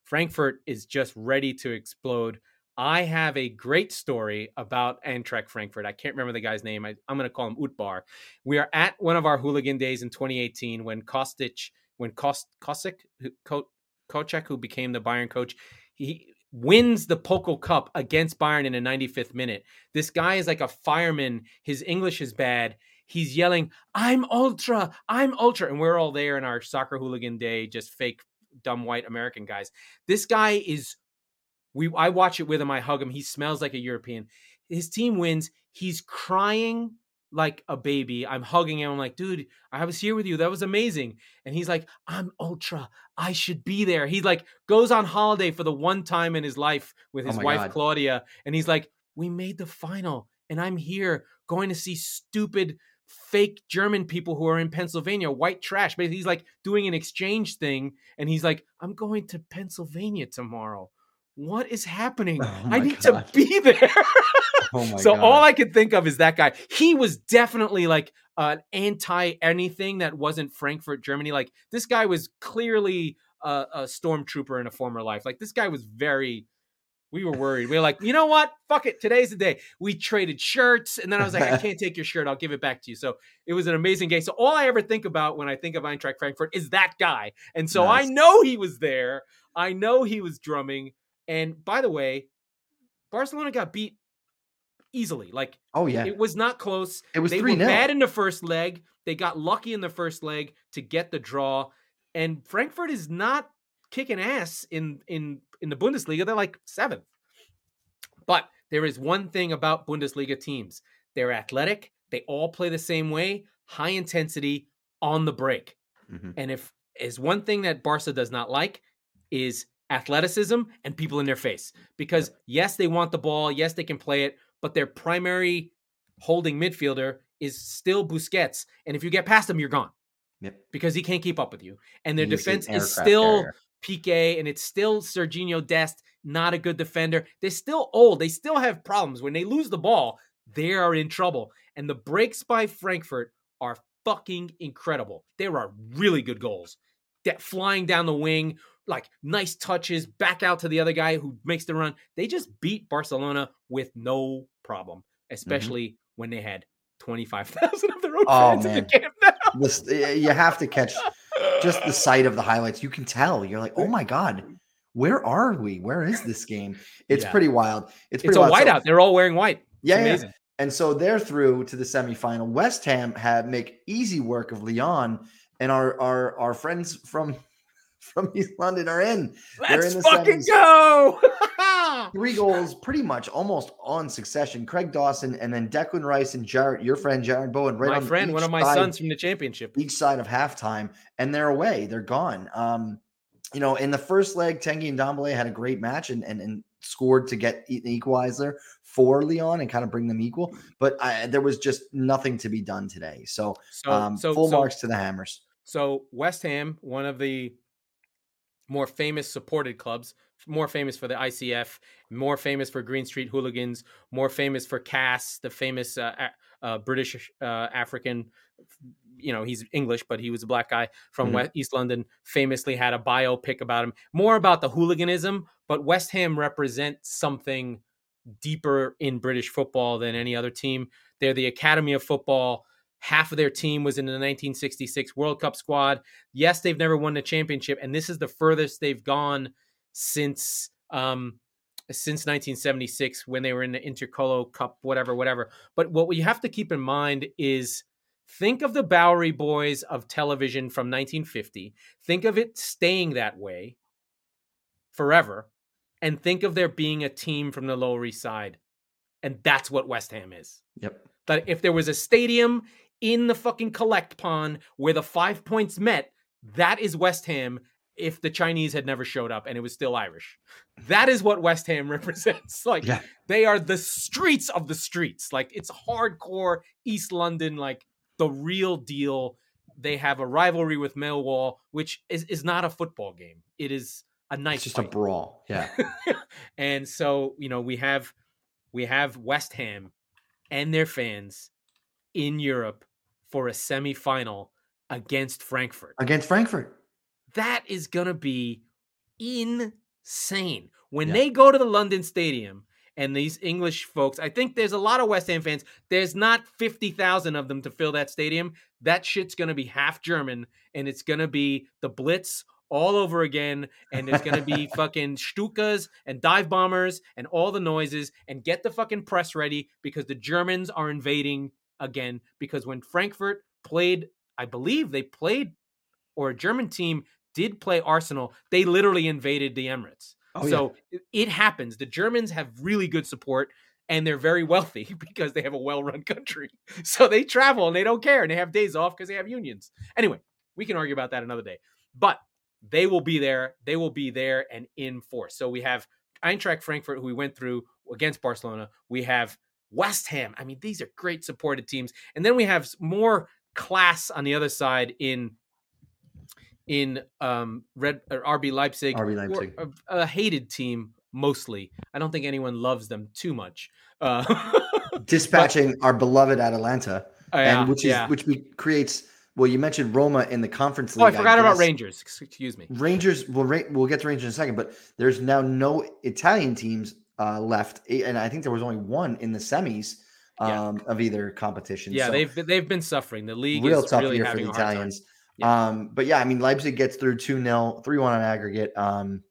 Frankfurt is just ready to explode. I have a great story about Eintracht Frankfurt. I can't remember the guy's name. I, I'm going to call him Utbar. We are at one of our hooligan days in 2018 when Kostic, when Kost, Kostic, who- Ko, who became the Bayern coach, he wins the Pokal Cup against Bayern in the 95th minute. This guy is like a fireman. His English is bad. He's yelling, "I'm ultra, I'm ultra," and we're all there in our soccer hooligan day, just fake dumb white American guys. This guy is. We I watch it with him. I hug him. He smells like a European. His team wins. He's crying like a baby. I'm hugging him. I'm like, dude, I was here with you. That was amazing. And he's like, I'm ultra. I should be there. He like goes on holiday for the one time in his life with Oh his my wife God. Claudia, and he's like, we made the final, and I'm here going to see stupid fake German people who are in Pennsylvania, white trash. But he's like doing an exchange thing, and he's like, I'm going to Pennsylvania tomorrow. What is happening? (laughs) Oh I need God. to be there. (laughs) Oh my (laughs) so god. all I could think of is that guy. He was definitely like an anti anything that wasn't Frankfurt, Germany. Like this guy was clearly a, a stormtrooper in a former life. Like this guy was very We were worried. We were like, you know what? Fuck it. Today's the day. We traded shirts, and then I was like, I can't take your shirt. I'll give it back to you. So it was an amazing game. So all I ever think about when I think of Eintracht Frankfurt is that guy, and so Nice. I know he was there. I know he was drumming. And by the way, Barcelona got beat easily. Like Oh yeah, it was not close. it was They were 0 bad in the first leg. They got lucky in the first leg to get the draw. And Frankfurt is not kicking ass in in in the Bundesliga. They're like seventh. But there is one thing about Bundesliga teams: they're athletic. They all play the same way, high intensity on the break. Mhm. And if is one thing that Barca does not like is athleticism and people in their face. Because yes, they want the ball, yes, they can play it, but their primary holding midfielder is still Busquets. And if you get past him, you're gone Yep. because he can't keep up with you. And their He's an defense is still carrier. Piqué and it's still Serginho Dest, not a good defender. They're still old. They still have problems. When they lose the ball, they are in trouble. And the breaks by Frankfurt are fucking incredible. There are really good goals. That flying down the wing, like nice touches, back out to the other guy who makes the run. They just beat Barcelona with no problem, mm-hmm. especially when they had 25,000 of their own Oh, fans in the man. Camp Nou. This, you have to catch just the (laughs) sight of the highlights. You can tell. You're like, oh my god, where are we? Where is this game? It's Yeah. pretty wild. It's pretty It's a wild. So- whiteout. They're all wearing white. Yeah, yeah. And so they're through to the semifinal. West Ham have make easy work of Lyon, and our our our friends from (laughs) from East London are in. They're Let's in the fucking go. (laughs) Three goals, pretty much almost on succession. Craig Dawson and then Declan Rice and Jarrod, your friend Jarrod Bowen, right my on friend, one of my side- sons from the championship. each side of halftime, and they're away. They're gone. Um, you know, in the first leg, Tanguy Ndombele had a great match and, and and scored to get an equalizer for Leon and kind of bring them equal. But I, there was just nothing to be done today. So, So, um, so, full so, marks to the Hammers. So West Ham, one of the more famous supported clubs, more famous for the ICF, more famous for Green Street Hooligans, more famous for Cass, the famous uh, uh, British uh, African. You know, he's English, but he was a black guy from Mhm. West, East London. Famously had a biopic about him, more about the hooliganism. But West Ham represents something deeper in British football than any other team. They're the Academy of Football. Half of their team was in the 1966 World Cup squad. Yes, they've never won the championship, and this is the furthest they've gone since um, since 1976 when they were in the Intercolo Cup, whatever, whatever. But what we have to keep in mind is think of the Bowery Boys of television from 1950. Think of it staying that way forever, and think of there being a team from the Lower East Side, and that's what West Ham is Yep. that if there was a stadium in the fucking collect pond where the five points met, that is West Ham if the Chinese had never showed up and it was still Irish. That is what West Ham (laughs) represents. Like Yeah. they are the streets of the streets. Like it's hardcore East London, like the real deal. They have a rivalry with Millwall, which is, is not a football game. It is a nice It's just a brawl. Yeah. (laughs) and so you know we have we have West Ham and their fans in Europe for a semifinal against Frankfurt. Against Frankfurt. That is gonna be insane when Yeah. they go to the London Stadium. And these English folks, I think there's a lot of West Ham fans. There's not 50,000 of them to fill that stadium. That shit's going to be half German and it's going to be the Blitz all over again. And there's going to be (laughs) fucking Stukas and dive bombers and all the noises. And get the fucking press ready because the Germans are invading again. Because when Frankfurt played, I believe they played, or a German team did play Arsenal, they literally invaded the Emirates. Oh, so it- it happens. The Germans have really good support and they're very wealthy (laughs) because they have a well-run country. (laughs) So they travel and they don't care and they have days off because they have unions. Anyway, we can argue about that another day. But they will be there. They will be there and in force. So we have Eintracht Frankfurt, who we went through against Barcelona. We have West Ham. I mean, these are great supported teams. And then we have more class on the other side in in um Red or RB Leipzig, RB Leipzig. a, a hated team mostly. I don't think anyone loves them too much. Uh, (laughs) Dispatching our beloved Atalanta. yeah, and which is yeah. which be, creates Well, you mentioned Roma in the conference Oh. I forgot about. Rangers. Excuse me. Rangers. We'll we'll get to Rangers in a second, but there's now no Italian teams uh, left, Eh, and I think there was only one in the semis Yeah. um, of either competition. Yeah, So they've been- they've been suffering. The league real is tough really year for the a hard time. Italians. Yeah. Um, but yeah, I mean Leipzig gets through 2-0, 3-1 on aggregate. Um,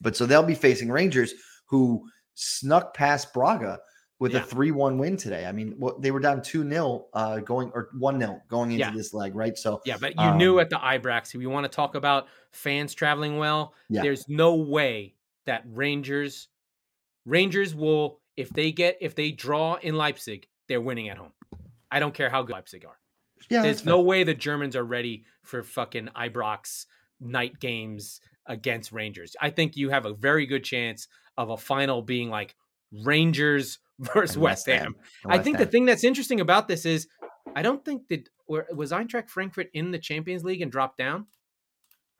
but so they'll be facing Rangers who snuck past Braga with Yeah. a 3-1 win today. I mean, what they were down 2-0 uh going or 1-0 going into Yeah. this leg, right? So Yeah, but you knew Um, at the Ibrox, if you want to talk about fans traveling well, Yeah. there's no way that Rangers Rangers will if they get if they draw in Leipzig, they're winning at home. I don't care how good Leipzig are. yeah, There's no way the Germans are ready for fucking Ibrox night games against Rangers. I think you have a very good chance of a final being like Rangers (laughs) versus West West Ham. Ham. fair. I West think the thing that's interesting about this is I don't think that was Eintracht Frankfurt in the Champions League and dropped down.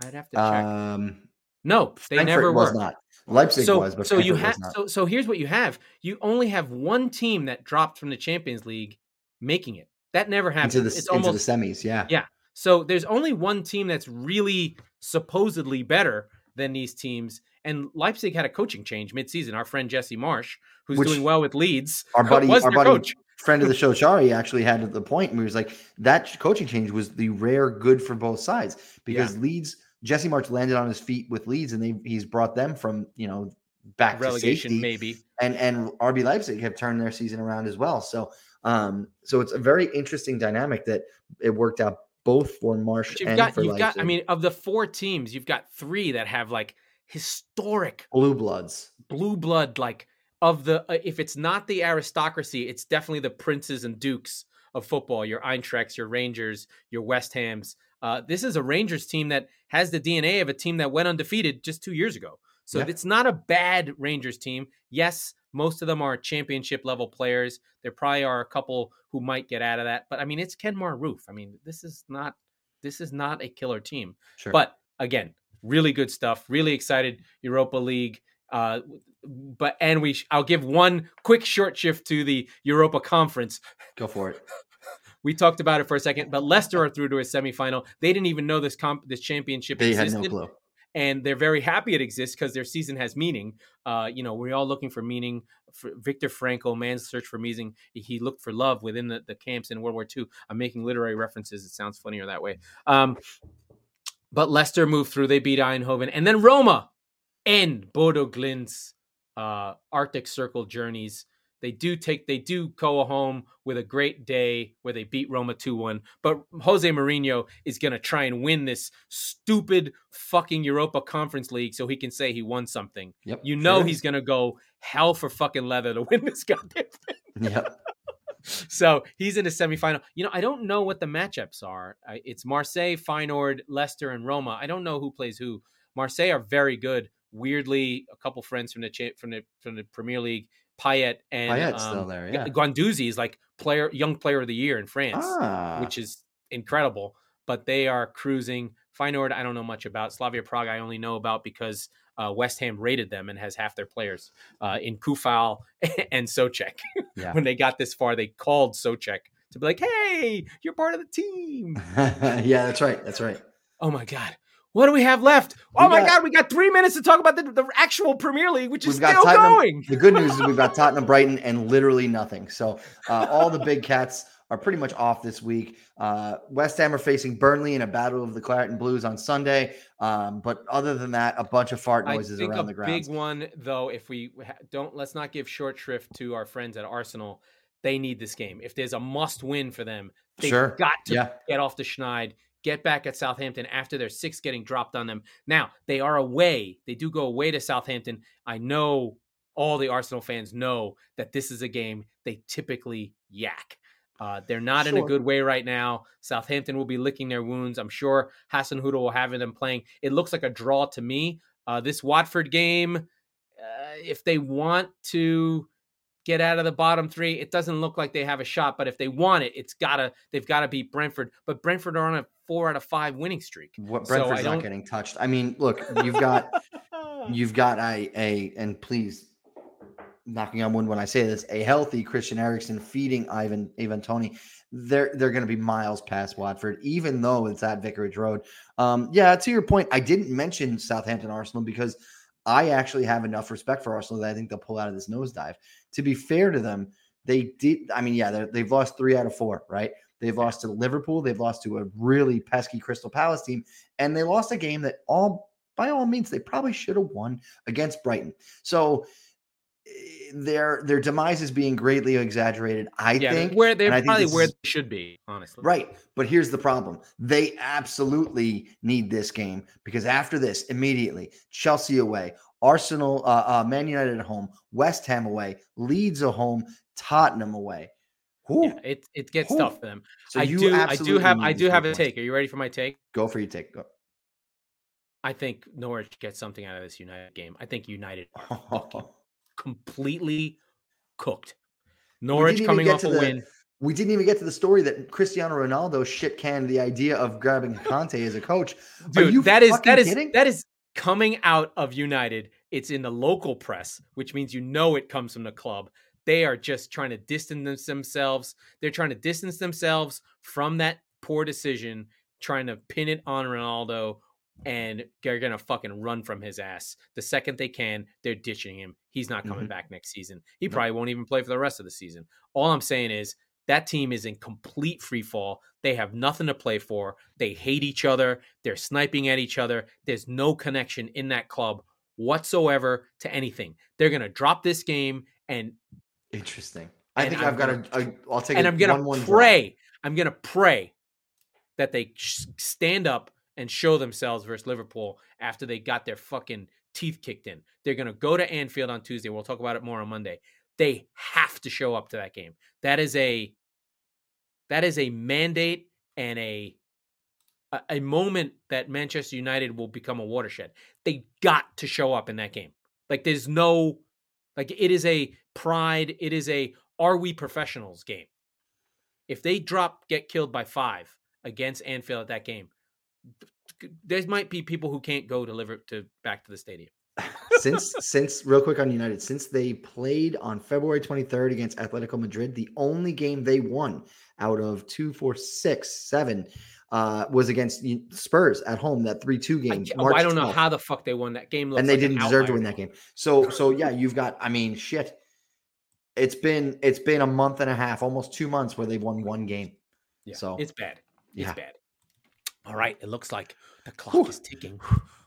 I'd have to check. um no, they Frankfurt never was were. not. Leipzig so, was, but so you Frankfurt have was not. so so here's what you have. You only have one team that dropped from the Champions League making it. That never happened. into the it's into almost the semis, yeah. Yeah. So there's only one team that's really supposedly better than these teams. And Leipzig had a coaching change midseason. Our friend Jesse Marsch, who's Which doing well with Leeds, Our (laughs) buddy, was our buddy, coach. friend of the show, (laughs) Shari, actually had the point where he was like, that coaching change was the rare good for both sides because Leeds, Jesse Marsch landed on his feet with Leeds, and they he's brought them from you know back Relegation, to safety, maybe. and and RB Leipzig have turned their season around as well. So, um, so it's a very interesting dynamic that it worked out both for Marsch But you've and got for you've got I mean, of the four teams, you've got three that have like historic blue bloods. blue blood like of the uh, if it's not the aristocracy it's definitely the princes and dukes of football your eintrachts your rangers your west hams uh, this is a rangers team that has the dna of a team that went undefeated just two years ago so Yeah. it's not a bad rangers team yes most of them are championship level players there probably are a couple who might get out of that but i mean it's Kemar Roofe i mean this is not this is not a killer team Sure, but again, really good stuff. Really excited Europa League. Uh, but and we, sh- I'll give one quick short shift to the Europa Conference. go for it. (laughs) We talked about it for a second, but Leicester are through to a semifinal. They didn't even know this comp, this championship They had no clue. and they're very happy it exists because their season has meaning. Uh, you know, we're all looking for meaning. For Viktor Frankl, man's search for meaning. He looked for love within the, the camps in World War II. I'm making literary references. It sounds funnier that way. Um, but Leicester moved through. They beat Eindhoven, and then Roma and Bodo Glimt uh, Arctic Circle journeys. They do take. They do go home with a great day where they beat Roma two one. But Jose Mourinho is going to try and win this stupid fucking Europa Conference League so he can say he won something. Yep, You know sure he's going to go hell for fucking leather to (laughs) win this goddamn thing. Yep. (laughs) So he's in the semifinal. You know, I don't know what the matchups are. It's Marseille, Feyenoord, Leicester, and Roma. I don't know who plays who. Marseille are very good. Weirdly, a couple friends from the from the from the Premier League, Payet and Payet's um, still there, yeah. Guendouzi is like player young player of the year in France, Ah, which is incredible. But they are cruising. Feyenoord, I don't know much about. Slavia Prague, I only know about because uh, West Ham rated them and has half their players uh, in Coufal (laughs) and Soucek yeah. when they got this far, they called Soucek to be like, "Hey, you're part of the team." (laughs) yeah, that's right. That's right. Oh my god, what do we have left? We oh my got- god, we got three minutes to talk about the, the actual Premier League, which is still Tottenham- going. The good news is we've got (laughs) Tottenham, Brighton, and literally nothing. So uh, all the big cats are pretty much off this week. Uh, West Ham are facing Burnley in a battle of the Claret and Blues on Sunday. Um, but other than that, a bunch of fart noises around the grounds. big one, though, if we ha- don't, let's not give short shrift to our friends at Arsenal. They need this game. If there's a must win for them, they've Sure. got to Yeah. get off the schneid, get back at Southampton after their six getting dropped on them. Now, they are away. They do go away to Southampton. I know all the Arsenal fans know that this is a game they typically yak. Uh, they're not in a good way right now. Southampton will be licking their wounds. I'm sure Hasenhüttl will have them playing. It looks like a draw to me. Uh, this Watford game, uh, if they want to get out of the bottom three, it doesn't look like they have a shot. But if they want it, it's gotta they've got to beat Brentford. But Brentford are on a four out of five winning streak. What So Brentford's not don't- getting touched. I mean, look, you've got (laughs) you've got a a and please knocking on wood when I say this, a healthy Christian Eriksen feeding Ivan Ivan Toney, they're they're going to be miles past Watford, even though it's at Vicarage Road. Um, yeah, to your point, I didn't mention Southampton Arsenal because I actually have enough respect for Arsenal that I think they'll pull out of this nosedive. To be fair to them, they did. I mean, yeah, they've lost three out of four, right? They've lost to Liverpool. They've lost to a really pesky Crystal Palace team, and they lost a game that all by all means they probably should have won against Brighton. So eh, their their demise is being greatly exaggerated. I yeah, think where they're probably where they should be, honestly. Right, but here's the problem: they absolutely need this game because after this, immediately Chelsea away, Arsenal, uh, uh, Man United at home, West Ham away, Leeds at home, Tottenham away. Yeah, it it gets Ooh. tough for them. So I do I do have I do have a take. Are you ready for my take? Go for your take. Go. I think Norwich gets something out of this United game. I think United (laughs) completely cooked. Norwich coming off a the, win. We didn't even get to the story that Cristiano Ronaldo shit canned the idea of grabbing Conte as a coach. Dude, that is that is kidding? that is coming out of United. It's in the local press, which means you know it comes from the club. They are just trying to distance themselves. They're trying to distance themselves from that poor decision, trying to pin it on Ronaldo, and they're gonna fucking run from his ass. The second they can, they're ditching him. He's not coming mm-hmm. back next season. He probably won't even play for the rest of the season. All I'm saying is that team is in complete free fall. They have nothing to play for. They hate each other. They're sniping at each other. There's no connection in that club whatsoever to anything. They're going to drop this game and Interesting. I think i have got a. I'll take. And i am gonna one, pray. One I'm gonna pray that they stand up and show themselves versus Liverpool after they got their fucking teeth kicked in. They're gonna go to Anfield on Tuesday. We'll talk about it more on Monday. They have to show up to that game. That is a. That is a mandate and a a moment that Manchester United will become a watershed. They got to show up in that game. Like there's no like it is a pride, it is a are we professionals game. If they drop get killed by 5 against Anfield at that game, there might be people who can't go to live to back to the stadium. since since real quick on United, since they played on February 23rd against Atletico Madrid, the only game they won out of two, four, six, seven uh, was against Spurs at home. That three two game. I, I don't know how the fuck they won that game, and they like didn't deserve to win that game. So so yeah, you've got. I mean, shit. It's been it's been a month and a half, almost two months, where they've won one game. Yeah, so it's bad. It's yeah. bad. All right, it looks like the clock Whew. is ticking. (sighs) (sighs) (sighs)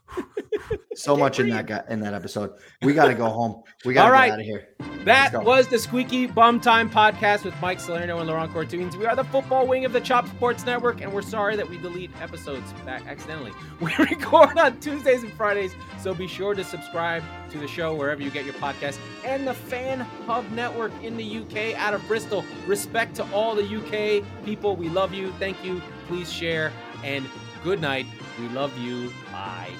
so much in that guy, in that episode. We got to go home. We got to get out of here. That was the Squeaky Bum Time podcast with Mike Salerno and Laurent Courtois. We are the football wing of the Chop Sports Network, and we're sorry that we delete episodes back accidentally. (laughs) We record on Tuesdays and Fridays, so be sure to subscribe to the show wherever you get your podcast and the Fan Hub Network in the UK out of Bristol. Respect to all the UK people. We love you. Thank you. Please share and good night. We love you. Bye.